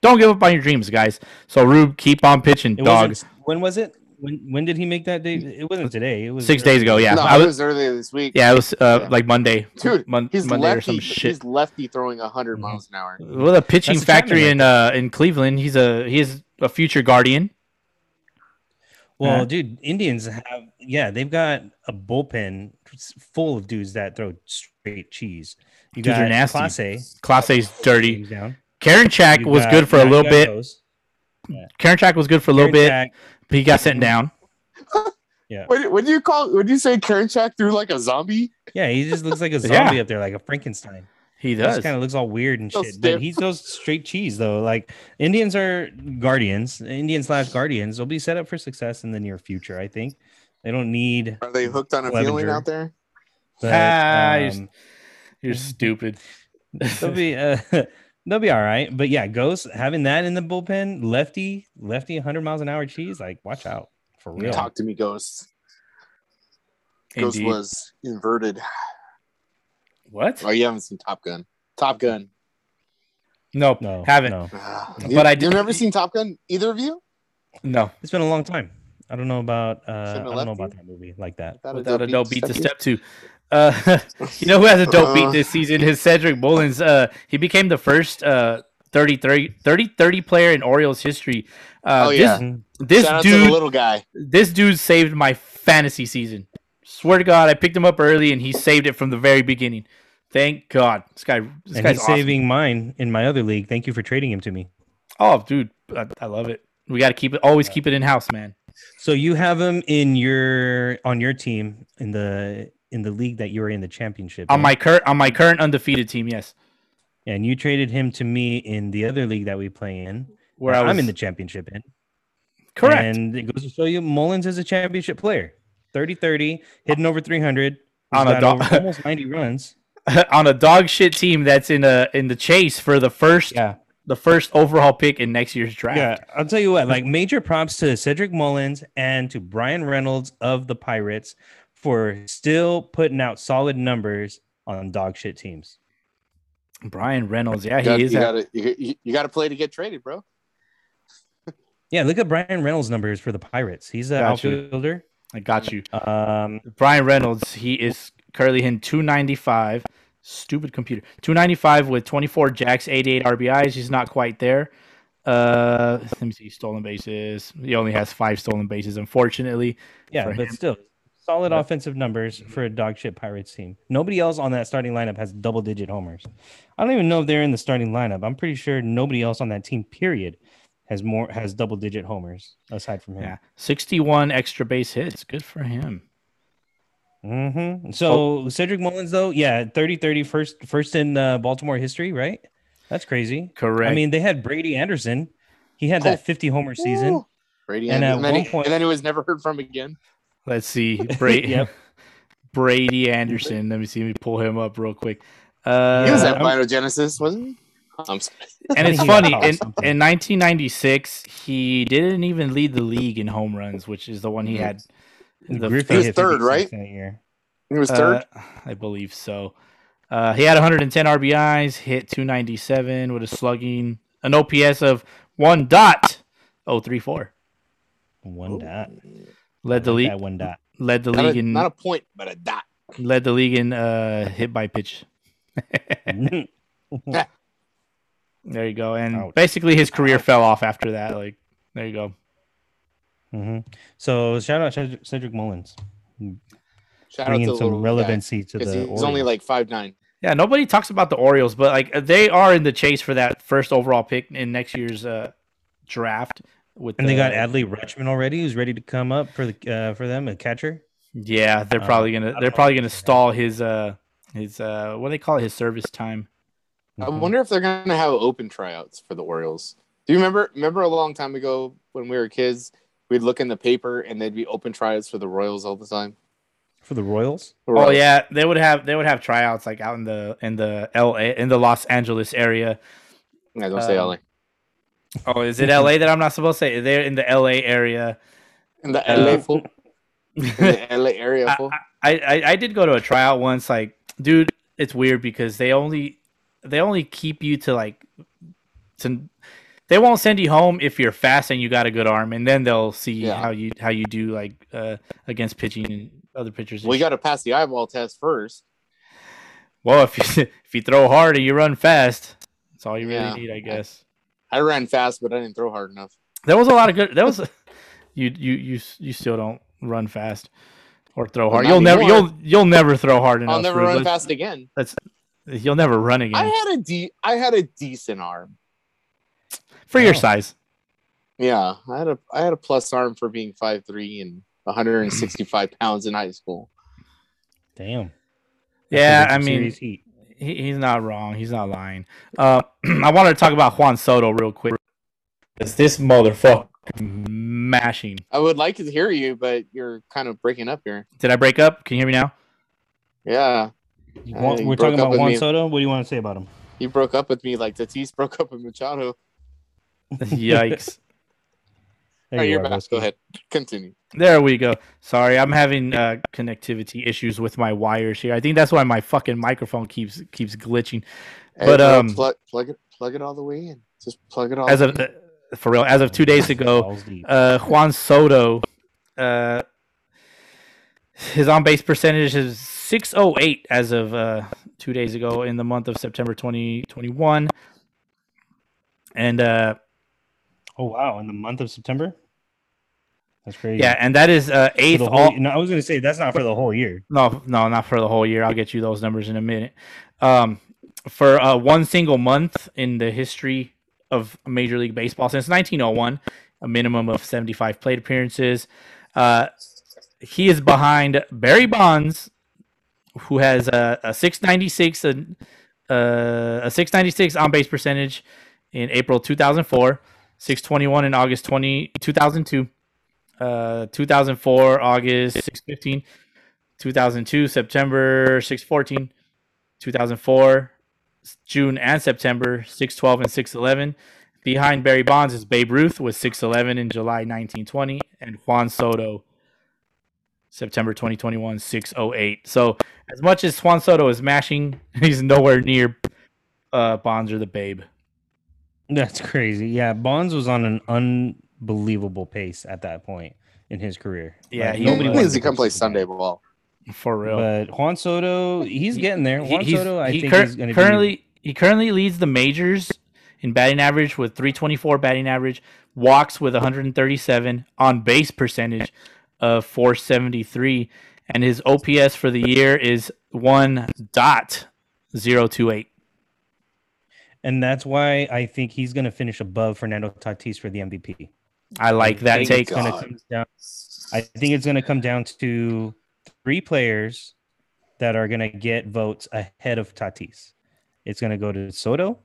Don't give up on your dreams, guys. So Rube, keep on pitching, It dog. When was it? When when did he make that date? It wasn't today. It was Six days ago, yeah. no, I it was, was earlier this week. yeah, it was uh, Yeah. like Monday, Dude, Mon- he's Monday or lefty. some shit. He's lefty throwing 100 Mhm. miles an hour. Well, a pitching That's factory in uh in Cleveland. He's a he is a future guardian. Well, Yeah. dude, Indians have yeah, they've got a bullpen full of dudes that throw straight cheese. You Dudes are got nasty. Class A, Class A's dirty. he's. Karinchak was good for a little bit. those. Karinchak was good for a little Karen bit. Jack, but he got sent down. Yeah. What would you call? Would you say Karinchak threw like a zombie? yeah, he just looks like a Yeah. zombie up there, like a Frankenstein. He He does. just kind of looks all weird and So shit. stiff. But he throws straight cheese though. Like Indians are guardians, Indian slash guardians. They'll be set up for success in the near future. I think they don't need. Are they hooked on a Clevinger. feeling out there? But, Ah, you're- um, You're stupid. they'll be uh, they'll be all right. But yeah, Gose having that in the bullpen, lefty, lefty, 100 miles an hour cheese. Like, watch out for real. Talk to me, Ghost. Ghost Indeed. was inverted. What? Oh, you haven't seen Top Gun. Top Gun. Nope. No, haven't. No, But you, I You've never seen Top Gun? Either of you? No. it's been a long time. I don't know about uh, I don't know about that movie like that. That Without a dope beat to step step two. Uh, you know who has a dope beat Uh. this season is Cedric Mullins. Uh, he became the first uh 30 30, 30, 30 player in Orioles history. Uh, Oh, this, yeah. This Shout out to dude the little guy. this dude saved my fantasy season. Swear to God, I picked him up early and he saved it from the very beginning. Thank God. This guy, this And guy's he's awesome. saving mine in my other league. Thank you for trading him to me. Oh, dude, I, I love it. We got to keep it. Always keep it in house, man. So you have him in your on your team in the in the league that you were in the championship. On in. my current, on my current undefeated team, yes. and you traded him to me in the other league that we play in. Where I was I'm in the championship in. correct. And it goes to show you Mullins is a championship player. 30-30, hitting over 300. He's On a dog- almost 90 runs. on a dog shit team that's in a in the chase for the first Yeah. the first overall pick in next year's draft. Yeah, I'll tell you what. Like major props to Cedric Mullins and to Bryan Reynolds of the Pirates for still putting out solid numbers on dog shit teams. Bryan Reynolds, yeah, You got, he is. you, a- gotta, you, you, you gotta play to get traded, bro. Yeah, look at Bryan Reynolds' numbers for the Pirates. He's an Got you. outfielder. I got you. Um, Bryan Reynolds, he is currently in 295. Stupid computer. 295 with 24 jacks, 88 RBIs. He's not quite there. Uh, let me see. Stolen bases. He only has five stolen bases, unfortunately. Yeah, but him. still, solid But- offensive numbers for a dog shit Pirates team. Nobody else on that starting lineup has double digit homers. I don't even know if they're in the starting lineup. I'm pretty sure nobody else on that team, period, has more has double digit homers aside from him. Yeah, sixty-one extra base hits. Good for him. hmm So Cedric Mullins, though, yeah, 30 30 first, first in uh, Baltimore history, right? That's crazy. Correct. I mean, they had Brady Anderson. He had Oh. that 50 homer season. Brady And and, at and, then one he, point- and then he was never heard from again. Let's see. Brady. Yep. Brady Anderson. Let me see. Let me pull him up real quick. Uh, he was at I'm- Genesis, wasn't he? I'm sorry. and it's funny in, in 1996 he didn't even lead the league in home runs which is the one he had in the He was third, right? That year. He was third. uh, i believe so uh, he had 110 rbis hit 297 with a slugging an ops of 1 dot 034 One dot. Led the Like league that one dot. led the not, league a, in not a point, but a dot. led the league in uh, hit by pitch there you go and Ouch. basically his career fell off after that like there you go hmm So shout out Cedric, Cedric Mullins, Shout bringing out to some little relevancy to the. he's only like five nine. Yeah, nobody talks about the Orioles, but like they are in the chase for that first overall pick in next year's uh, draft. With and they got Adley Rutschman already, who's ready to come up for the uh, for them, a catcher. Yeah, they're Uh, probably I gonna they're probably gonna stall his uh his uh what do they call it his service time. I Mhm. wonder if they're gonna have open tryouts for the Orioles. Do you remember? Remember a long time ago when we were kids, we'd look in the paper and they'd be open tryouts for the Royals all the time. for the Royals. The Oh yeah, they would have they would have tryouts like out in the in the L.A. in the Los Angeles area. Yeah, don't say Um, LA. Oh, is it L.A. that I'm not supposed to say? They're in the L.A. area. In the uh, LA fool. In the LA area I, fool. I, I I did go to a tryout once. Like, dude, it's weird because they only they only keep you to like to they won't send you home if you're fast and you got a good arm, and then they'll see Yeah. how you how you do like uh against pitching and other pitchers. and We shit. got to pass the eyeball test first. well, if you if you throw hard and you run fast, that's all you really Yeah. need, I guess. I ran fast, but I didn't throw hard enough. There was a lot of good. That was you you you you still don't run fast or throw hard. not You'll never you'll you'll never throw hard enough. I'll never Rube. run Let's- fast again. Let's you'll never run again I had a de- I had a decent arm. for your Oh. size. Yeah, I had a I had a plus arm for being five three and 165 pounds in high school. Damn. Yeah, I mean, serious heat. He, he's not wrong. He's not lying. Uh, I wanted to talk about Juan Soto real quick. Is this motherfucker mashing? I would like to hear you, but you're kind of breaking up here. Did I break up? Can you hear me now? Yeah, Juan- he we're talking about Juan me. Soto. What do you want to say about him? he broke up with me like Tatis broke up with Machado. Yikes. There Oh, you you're are, back. Go ahead, continue. There we go. Sorry, I'm having uh, connectivity issues with my wires here. I think that's why my fucking microphone keeps keeps glitching. Hey, But, um, plug, plug it plug it all the way in. Just plug it all. As of uh, for real, as of two days ago, uh, Juan Soto, uh, his on base percentage is 608 as of uh, two days ago in the month of September 2021. And uh, oh wow! In the month of September. That's crazy. yeah, and that is uh, eighth. whole, All, no, I was gonna say that's not for the whole year. no, no, not for the whole year. I'll get you those numbers in a minute. Um, for uh, one single month in the history of Major League Baseball since 1901, a minimum of 75 plate appearances. Uh, he is behind Barry Bonds, who has a, a 696 a, uh, a 696 on base percentage in April 2004, 621 in August 20 2002, uh, 2004 August 615, 2002 September 614, 2004 June and September 612 and 611. Behind Barry Bonds is Babe Ruth with 611 in July 1920 and Juan Soto September 2021 608. So as much as Juan Soto is mashing, he's nowhere near uh, Bonds or the Babe. That's crazy. Yeah, Bonds was on an unbelievable pace at that point in his career. Yeah, Like, he Nobody was- needs wanted to come play Sunday guy. ball. For real. But Juan Soto, he's getting there. Juan he's- Soto, I he think, cur- is going to currently he currently leads the majors in batting average with 324 batting average, walks with 137, on base percentage of 473, and his OPS for the year is 1.028. And that's why I think he's going to finish above Fernando Tatis for the MVP. I like that Thank take. God. It's gonna down, I think it's going to come down to three players that are going to get votes ahead of Tatis. It's going to go to Soto.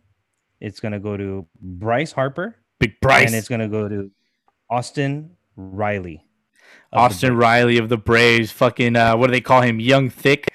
It's going to go to Bryce Harper. Big Bryce. And it's going to go to Austin Riley. Austin Riley of the Braves. Fucking, uh, what do they call him? Young Thick.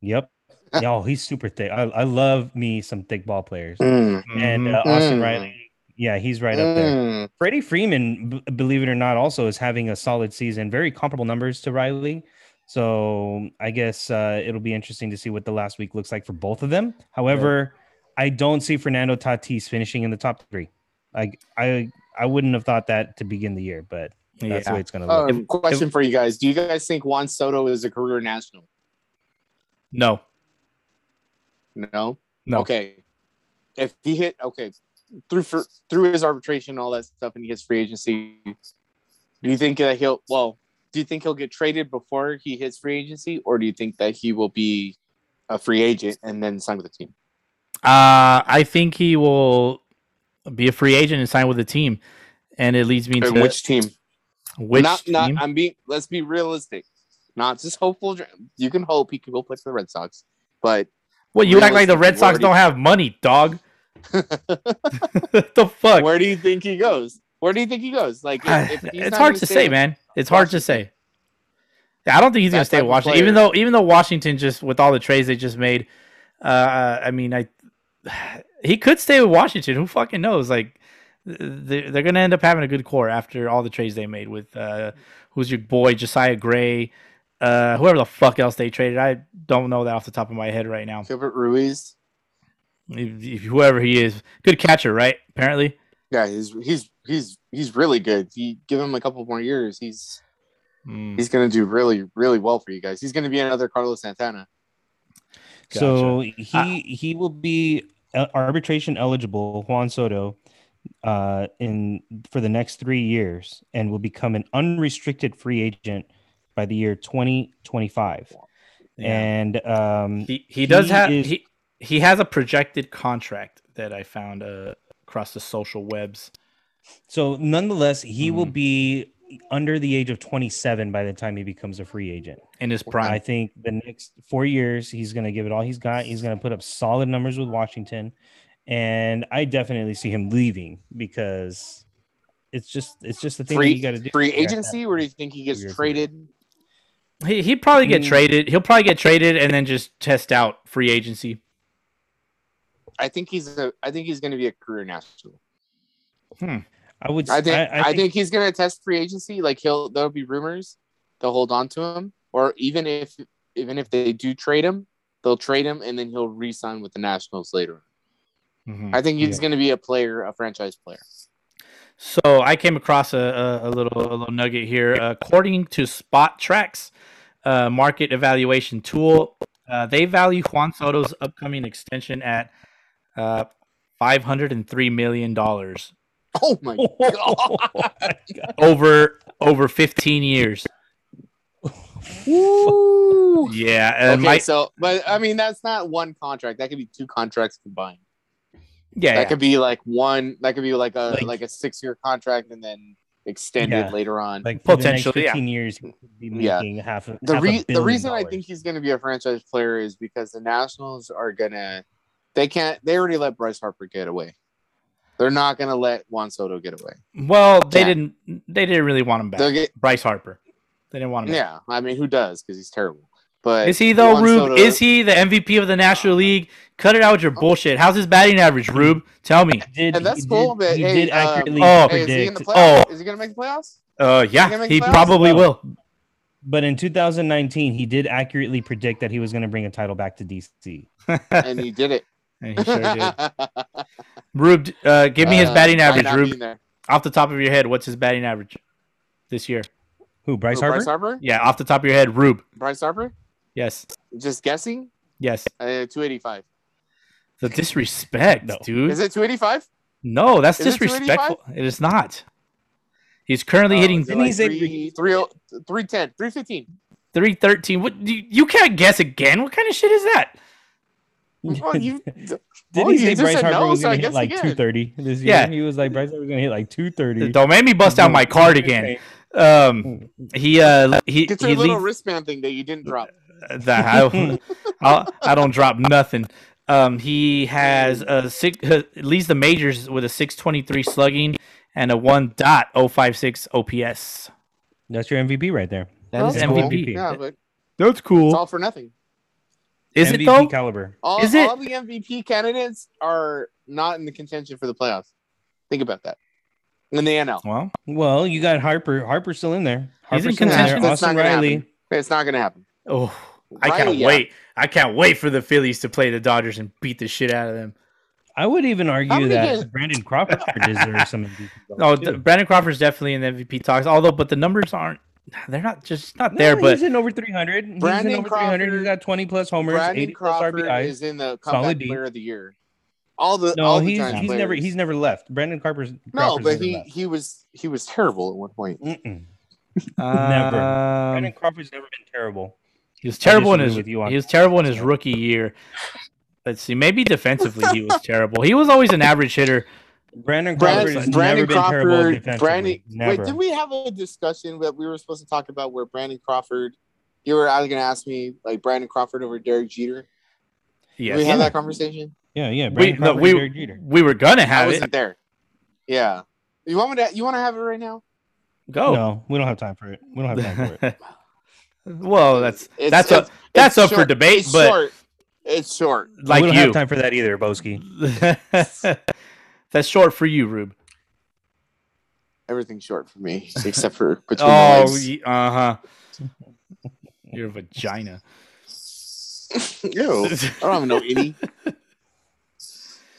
Yep. Oh, he's super thick. I, I love me some thick ball players. Mm, And uh, Austin Mm. Riley, yeah, he's right up there. mm. Freddie Freeman, b- believe it or not, also is having a solid season. Very comparable numbers to Riley. So I guess uh, it'll be interesting to see what the last week looks like for both of them. However, I don't see Fernando Tatis finishing in the top three. I I I wouldn't have thought that to begin the year, but that's the way it's going to look. Um, question for you guys: Do you guys think Juan Soto is a career national? No. No. No. Okay. If he hit okay through for, through his arbitration and all that stuff, and he gets free agency, do you think that he'll? Well, do you think he'll get traded before he hits free agency, or do you think that he will be a free agent and then sign with the team? Uh, I think he will be a free agent and sign with the team. And it leads me to which team? which not, not. team? I'm being. Let's be realistic. Not just hopeful. You can hope he can go play for the Red Sox, but Well, you act like the Red Sox do don't have money, dog. the fuck? where do you think he goes? Where do you think he goes? Like, if, if it's hard gonna say, man. It's hard to say. I don't think he's gonna stay type with of Washington, even though even though Washington just with all the trades they just made. Uh, I mean, I he could stay with Washington. Who fucking knows? Like, they're, they're gonna end up having a good core after all the trades they made with uh, who's your boy Josiah Gray, uh, whoever the fuck else they traded. I don't know that off the top of my head right now. Keibert Ruiz. If, if whoever he is, good catcher, right? Apparently. Yeah, he's he's he's he's really good. You give him a couple more years, he's Mm. he's gonna do really really well for you guys. He's gonna be another Carlos Santana. So Gotcha. he he will be uh, arbitration eligible, Juan Soto, uh, in for the next three years, and will become an unrestricted free agent by the year 2025. Yeah. And um, He he does He have is- he he has a projected contract that I found uh, across the social webs. so, nonetheless, he will Mhm. be under the age of 27 by the time he becomes a free agent. in his prime. I think the next four years, he's going to give it all he's got. He's going to put up solid numbers with Washington, and I definitely see him leaving because it's just it's just the thing that Free you got to do. free agency, or do you think he gets traded? He he'd probably get Mm. traded. He'll probably get traded and then just test out free agency. I think he's a I think he's gonna be a career national. have- I would. I think I, I, think, he's gonna test free agency. Like he'll there'll be rumors they'll hold on to him, or even if even if they do trade him, they'll trade him and then he'll re-sign with the Nationals later. I think he's Yeah. gonna be a player, a franchise player. So I came across a, a, a little a little nugget here. According to Spotrac's uh, market evaluation tool, uh, they value Juan Soto's upcoming extension at uh, five hundred and three million dollars Oh my god! over over fifteen years. Woo! Yeah, and okay, my- so but I mean that's not one contract. That could be two contracts combined. yeah, That yeah. could be like one. That could be like a Like- like, a six year contract and then extended Yeah. later on. like for the next Potentially, yeah. 15 years, he could be Yeah. half a, the half a re- the billion reason I think he's going to be a franchise player is because the Nationals are gonna. They can't. They already let Bryce Harper get away. They're not going to let Juan Soto get away. Well, they Yeah. didn't. They didn't really want him back. They'll get. Bryce Harper. They didn't want him. back. Yeah, I mean, who does? Because he's terrible. But Is he though, Juan Rube? Soto- Is he the MVP of the National League? Cut it out with your bullshit. How's his batting average, Rube? Tell me. did, And that's he cool, Did, but he hey, did uh, accurately Oh. Hey, is he in predict. the playoffs? Oh. Is he going to make the playoffs? Uh, yeah, make he playoffs? probably will. but in 2019, he did accurately predict that he was going to bring a title back to DC. and he did it. And he sure did. Rube, uh, give me his Uh, batting by average, Rube. Off the top of your head, what's his batting average this year? Who, Bryce Who, Harper? Bryce Harper? Yeah, off the top of your head, Rube. Bryce Harper? Yes, Just guessing? yes. Uh, 285. The disrespect, No. dude. Is it 285? no, that's is it disrespectful. It is not. He's currently hitting Oh, is it Didn't he say- three, three, oh, 310, 315? 313. What you, you can't guess again. What kind of shit is that? Well, you, Didn't well, he say just Bryce Harper no, was going to hit like 230 this year? Yeah. He was like, Bryce Harper was going to hit like 230. Don't make me bust out my card again. Um, he uh he Get your he little leads, wristband thing that you didn't drop. that I, I'll, I don't drop nothing. Um, he has a six uh, leads the majors with a 623 slugging and a 1.056 OPS. That's your MVP right there. That is That's cool. MVP. Yeah, but That's cool. it's cool. all for nothing. Is MVP it though? caliber. All, Is it? all the MVP candidates are not in the contention for the playoffs. Think about that. In the NL. Well, Well, you got Harper. Harper's still in there. He's in Harper's still in contention. there. Austin Riley. happen. It's not going to happen. oh, I Riley, can't yeah. wait. I can't wait for the Phillies to play the Dodgers and beat the shit out of them. I would even argue that guys- Brandon Crawford deserves some MVP. Oh, too. the, Brandon Crawford's definitely in the MVP talks. Although, but the numbers aren't. They're not just not No, there. But he's in over 300. He's Brandon in over 300. He's Crawford- got 20 plus homers, Brandon 80 plus Crawford RBIs. is in the Solid comeback player of the year. All the No, all the he's Giants he's never he's never left. Brandon Crawford's no, Crawford's but he left. he was he was terrible at one point. Mm-mm. um, Brandon Crawford's never been terrible. He was terrible in his with you on he was terrible in his rookie year. Let's see, maybe defensively he was terrible. He was always an average hitter. Brandon Crawford Brandon, has Brandon never been terrible Crawford. Brandon, never. wait, did we have a discussion that we were supposed to talk about where Brandon Crawford? You were either going to ask me like Brandon Crawford over Derek Jeter. Did Yes, we have Yeah. that conversation? yeah, yeah. we Brandon no, we, Derek Jeter. we were gonna I have wasn't it. there. Yeah. You want me to? You want to have it right now? Go. No, we don't have time for it. We don't have time for it. well, that's It's- that's it's- up that's it's up for debate, it's but short. It's short. like we don't you, have time for that either, Boski. that's short for you, Rube. Everything's short for me except for between Oh, the legs. uh huh. Your vagina. Ew. I don't even know any.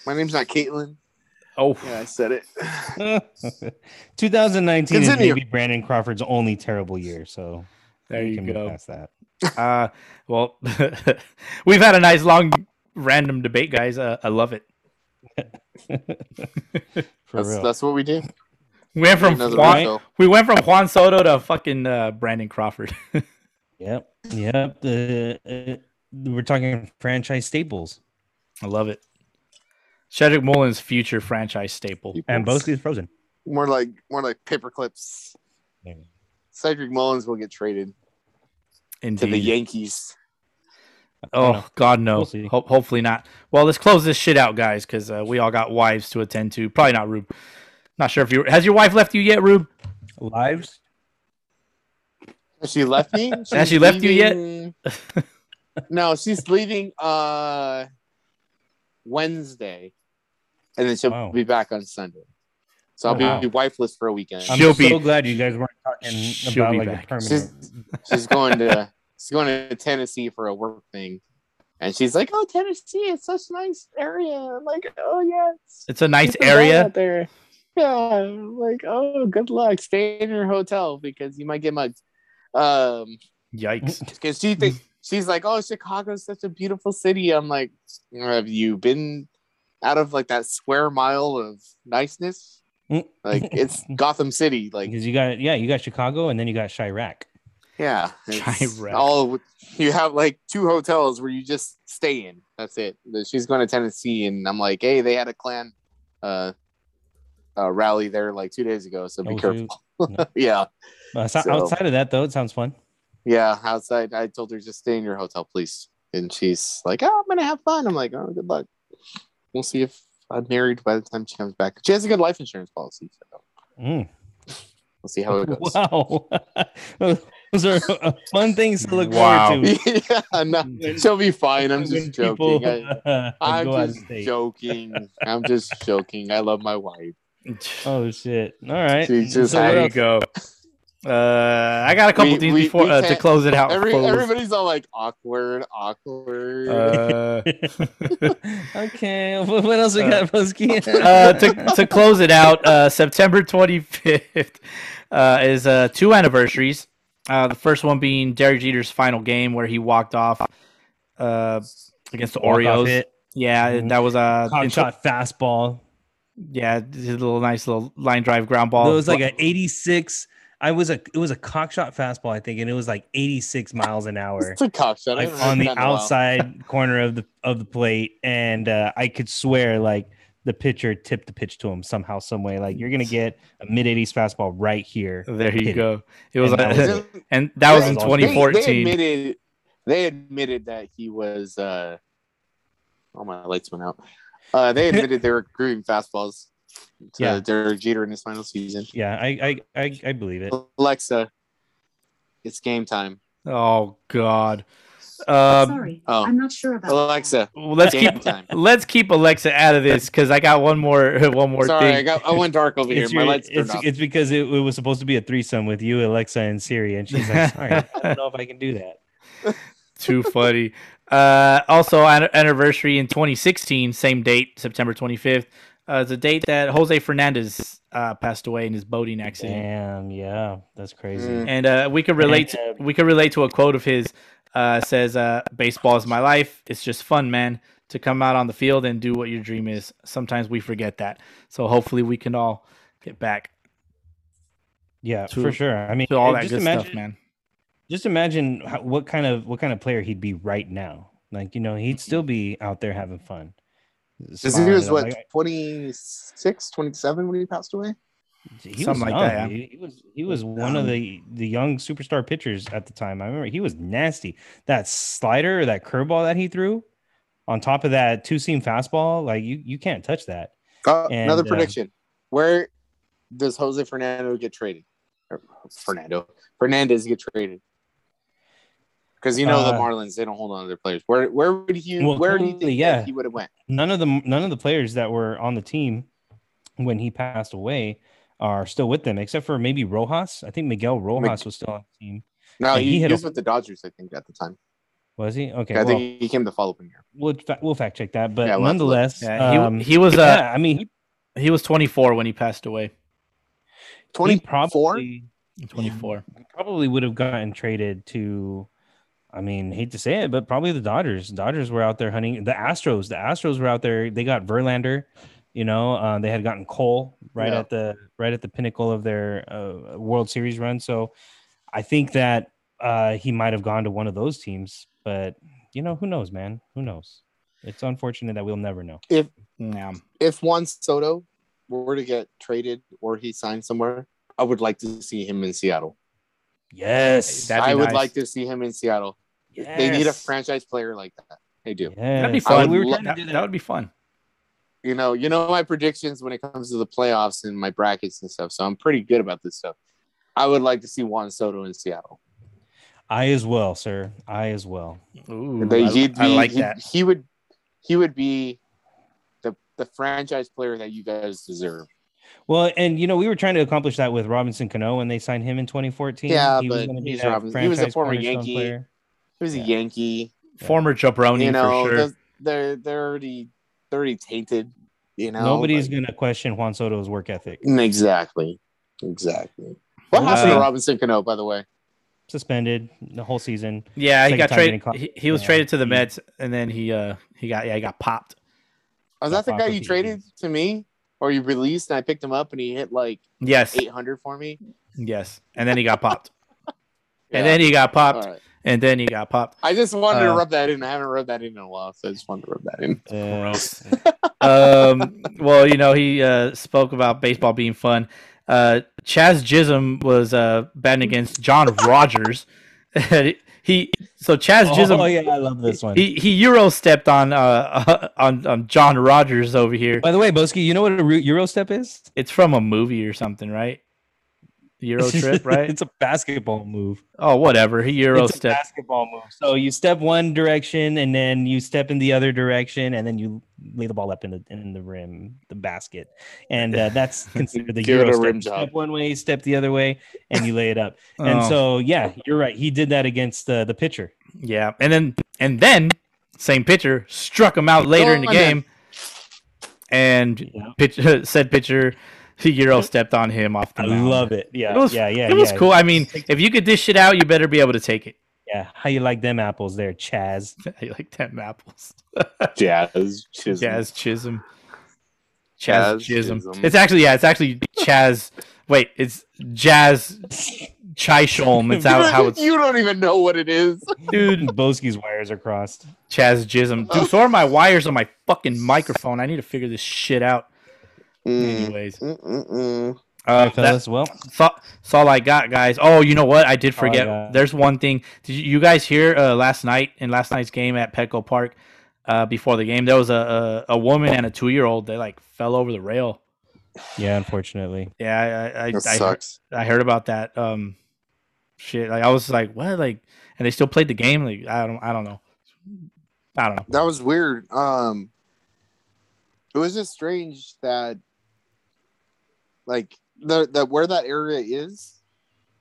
My name's not Caitlin. Oh, Yeah, I said it. 2019 is Continue. maybe Brandon Crawford's only terrible year, so there you can move go. past that. Uh, well, we've had a nice long random debate, guys. Uh, I love it. For That's, real. that's what we do. We went from Juan, we went from Juan Soto to fucking uh, Brandon Crawford. Yep. Yep. The, uh, we're talking franchise staples. I love it. Cedric Mullins' future franchise staple. And Boski's frozen. More like more like paper clips. Yeah. Cedric Mullins will get traded to the Yankees. Oh God, no. We'll see. Ho- hopefully not. Well, let's close this shit out, guys, because uh, we all got wives to attend to. Probably not Rube. Not sure if you has your wife left you yet, Rube. Lives? Has she left me? Has she She's left you yet? no, she's leaving uh Wednesday, and then she'll Wow. be back on Sunday. So I'll be, wow. be wifeless for a weekend. I'm She'll so be- glad you guys weren't talking She'll about be like back. a permanent. She's she's going to she's going to Tennessee for a work thing, and she's like, "Oh, Tennessee, it's such a nice area." I'm like, "Oh yeah, it's It's a nice area. out there." Yeah, I'm like, "Oh, good luck. Stay in your hotel because you might get mugged." Um, Yikes. because she thinks she's like, "Oh, Chicago's such a beautiful city." I'm like, "Have you been out of like that square mile of niceness? Like it's Gotham City. Like, because you got yeah, you got Chicago and then you got Chiraq. Yeah, Chiraq. all you have like two hotels where you just stay in. That's it. She's going to Tennessee, and I'm like, "Hey, they had a Klan uh, uh rally there like two days ago, so be Oh, careful." yeah, Uh, so- So- outside of that though, it sounds fun. yeah. Outside, I told her just stay in your hotel, please, and she's like, "Oh, I'm gonna have fun." I'm like, "Oh, good luck." We'll see if I'm married by the time she comes back. She has a good life insurance policy, so Mm. we'll see how it goes. Wow, those are uh, fun things to look Wow. forward to. yeah, no, she'll be fine. I'm just joking. I, uh, I'm go out of just joking. I'm just joking. I love my wife. Oh shit! All right. She just So there you go. Uh, I got a couple We- things we- before we uh, to close it out. Every, everybody's all like awkward, awkward. uh, okay. What what else we Uh, got, Boski? uh, to, to close it out, uh, September 25th uh, is uh, two anniversaries. Uh, the first one being Derek Jeter's final game where he walked off uh, against the Walk-off Orioles. hit. Yeah, Mhm. that was a Cock shot fastball. Yeah, his little nice little line drive ground ball. it was like an 86. I was a it was a cock shot fastball, I think, and it was like 86 miles an hour. It's a cock shot. Like on the that in a while. outside corner of the of the plate, and uh, I could swear like the pitcher tipped the pitch to him somehow, some way. Like you're gonna get a mid 80s fastball right here. there you go. It was, And that like, was Isn't- and that was in That was awesome. They- 2014. They, admitted they admitted that he was uh oh my lights went out. Uh they admitted they were grooving fastballs to Yeah. Derek Jeter in his final season. Yeah, I I I, I believe it. Alexa, it's game time. oh God. Um, Sorry, oh. I'm not sure about. Alexa, well, let's keep time. let's keep Alexa out of this because I got one more one more Sorry, thing. I got I went dark over here. It's, My lights it's, off. it's because it, it was supposed to be a threesome with you, Alexa, and Siri, and she's like, "Sorry, I don't know if I can do that." Too funny. Uh, also, an- anniversary in 2016, same date, September 25th. Uh, it's a date that Jose Fernandez uh, passed away in his boating accident. Damn, yeah, that's crazy. Mm. and uh, we could relate. And, to, we could relate to a quote of his. Uh, says, uh, "Baseball is my life. It's just fun, man. To come out on the field and do what your dream is. Sometimes we forget that. So hopefully we can all get back Yeah, To- for sure. I mean, to all that just good imagine, stuff, man. Just imagine how, what kind of what kind of player he'd be right now. Like, you know, he'd still be out there having fun. Because he was what like, 26, 27 when he passed away. He was Something like young, that, yeah. dude. He was he was one of the the young superstar pitchers at the time. I remember he was nasty. That slider that curveball that he threw on top of that two seam fastball, like you you can't touch that. Uh, And, another uh, prediction: Where does Jose Fernando get traded? Or Fernando Fernandez get traded? Because you know the Uh, Marlins, they don't hold on to their players. Where where would he? Well, where do you think yeah. he would have went? None of the none of the players that were on the team when he passed away are still with them, except for maybe Rojas. I think Miguel Rojas was still on the team. No, Yeah, he, he he had a- was with the Dodgers, I think, at the time. Was he? Okay, I well, think he came the following year. we'll fa- we'll fact check that. But Yeah, we'll have to look. nonetheless, Yeah, he, um, he was uh, yeah, I mean, he, he was 24 when he passed away. Twenty four. 24. probably would have gotten traded to I mean, hate to say it, but probably the Dodgers. Dodgers were out there hunting the Astros. The Astros were out there. They got Verlander, you know, uh, they had gotten Cole right Yeah. at the right at the pinnacle of their uh, World Series run. So I think that uh, he might have gone to one of those teams, but you know, who knows, man? Who knows? It's unfortunate that we'll never know. If Yeah. If Juan Soto were to get traded or he signed somewhere, I would like to see him in Seattle. Yes, That'd I would nice. like to see him in Seattle. They need a franchise player like that. They do. That'd be fun. We were lo- that, do that would be fun. You know, you know my predictions when it comes to the playoffs and my brackets and stuff. So I'm pretty good about this stuff. I would like to see Juan Soto in Seattle. I as well, sir. I as well. Ooh, I, he'd I like he- that. He would he would be the the franchise player that you guys deserve. Well, and you know, we were trying to accomplish that with Robinson Cano when they signed him in 2014. Yeah, he was but gonna be he's that Robinson. He was a franchise former Yankee. player. He was a Yankee. Former jabroni you know, for sure. those- they're they're already they're already tainted. You know, Nobody's like- gonna question Juan Soto's work ethic. exactly, exactly. What happened Uh, to Robinson Cano, by the way? Suspended the whole season. Yeah, he got traded. getting caught- He, he was yeah, traded to the Mets, and then he uh he got yeah he got popped. Was that the guy you traded Yankees. to me, or you released and I picked him up and he hit like Yes, eight hundred for me? yes, and then he got popped, Yeah. and then he got popped, All right. And then he got popped. I just wanted to Uh, rub that in. I haven't rubbed that in in a while, so I just wanted to rub that in. Gross. um, well, you know, he uh, spoke about baseball being fun. Uh, Chaz Chisholm was uh, batting against John Rogers. he so Chaz Chisholm Oh yeah, I love this one. he he euro stepped on uh on on John Rogers over here. By the way, Boski, you know what a Ru- Euro step is? It's from a movie or something, right? Euro trip, right? it's a basketball move. oh, whatever. He euro it's a basketball move. So you step one direction and then you step in the other direction and then you lay the ball up in the in the rim, the basket, and uh, that's considered the Euro step. rim You job. Step one way, step the other way, and you lay it up. And Oh. so yeah, you're right. He did that against uh, the pitcher. Yeah, and then and then same pitcher struck him out later in the Go on then. game, and Yeah. pitch said pitcher he euro stepped on him off the I mound. love it. Yeah, It was, yeah, yeah. it was yeah. cool. I mean, if you could dish it out, you better be able to take it. Yeah, how you like them apples there, Chaz? I like ten apples. Jazz. Chisholm. Jazz Chisholm. Chaz Chaz Chisholm. Chisholm. It's actually yeah, it's actually Chaz. Wait, it's Jazz Chisholm. It's how, how it's you don't even know what it is. dude. Boski's wires are crossed. Chaz Jism. Dude, so are my wires on my fucking microphone. I need to figure this shit out. Mm, Anyways, mm, mm, mm. uh, All right, that- Well, That's all, that's all I got, guys. Oh, you know what? I did all I forget. There's one thing. Did you, you guys hear uh, last night in last night's game at Petco Park? Uh, before the game, there was a a, a woman and a two year old They like fell over the rail. yeah, unfortunately. Yeah, I I, That I, I, sucks. I heard about that. Um, shit. Like I was like, what? Like, and they still played the game. Like I don't I don't know. I don't know. That was weird. Um, it was just strange that, like, the that where that area is,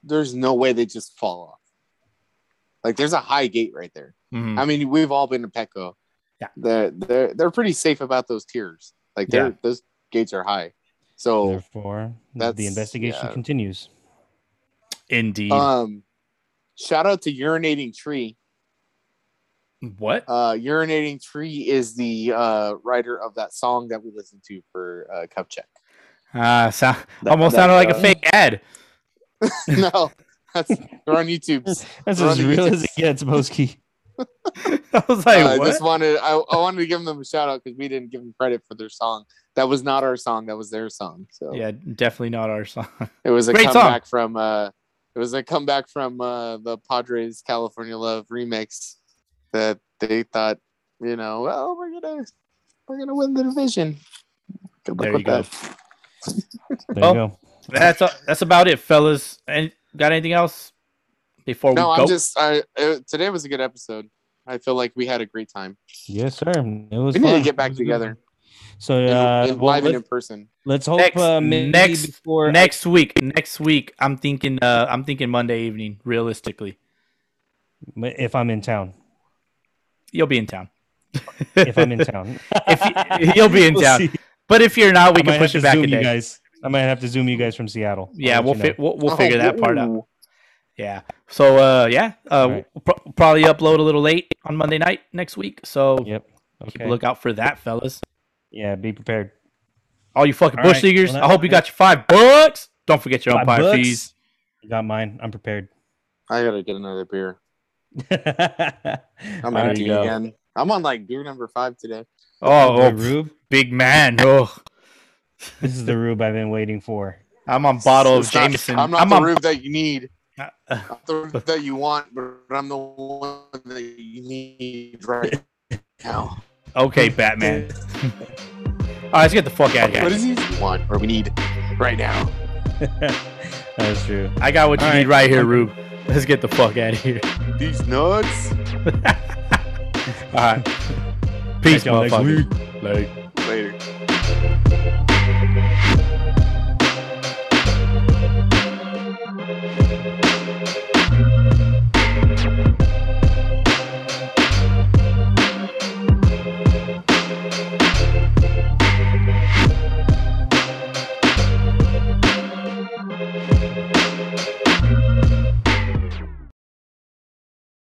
there's no way they just fall off. Like, there's a high gate right there. Mhm. I mean, we've all been to Petco. Yeah. they're they're they're pretty safe about those tiers. Like, they're Yeah. those gates are high. So, Therefore, that's- the investigation yeah. continues. Indeed. um, shout out to urinating tree. what? Uh, urinating tree is the uh writer of that song that we listened to for uh, Cup Check. Ah, sound that- almost that, sounded like a uh, fake ad. no, that's they're on YouTube. That's We're as real YouTube. as it gets, Boski. I was like, I what? just wanted I, I wanted to give them a shout out because we didn't give them credit for their song. That was not our song. That was their song. So Yeah, definitely not our song. it was a Great song. comeback from uh, it was a comeback from uh, the Padres California Love remix that they thought you know well we're gonna we're gonna win the division. Good luck There with you go. That. There Oh. you go. That's that's about it, fellas. And got anything else before No, we go? No, I'm just I it, today was a good episode. I feel like we had a great time. Yes, sir. It was. We need to get back It good together. So, In- uh, in- well, live and let's, in person. let's hope Next- uh, next- before next week, next week, I'm thinking. Uh, I'm thinking Monday evening. Realistically, if I'm in town. you'll be in town. If I'm in town, If you- you'll be in We'll town. see. But if you're not, we I can push have it back zoom a you day. guys. I might have to zoom you guys from Seattle. I'll Yeah, we'll you fi- we'll, we'll Oh, figure that part out. Yeah. So uh, yeah, uh, Alright. we'll pro- probably upload a little late on Monday night next week. So Yep. keep Okay. a look out for that, fellas. Yeah, be prepared. All you fucking All bush right. leaguers, Well, I hope you got your five bucks. Don't forget your Five umpire bucks. fees. You got mine. I'm prepared. I gotta get another beer. I'm I'm There empty again. I'm on like beer number five today. Oh, oh, Rube. Big man. Oh, This is the Rube I've been waiting for. I'm on bottle of It's not- Jameson. I'm not I'm the on. roof that you need, Uh, not the roof that you want, but I'm the one that you need right now. okay, Batman. All right, let's get the fuck out of What here. does he want or we need right now? That's true. I got what you All need right. right here, Rube. Let's get the fuck out of here. These nuts. All right. Peace, Catch y'all next motherfuckers. Later. Later.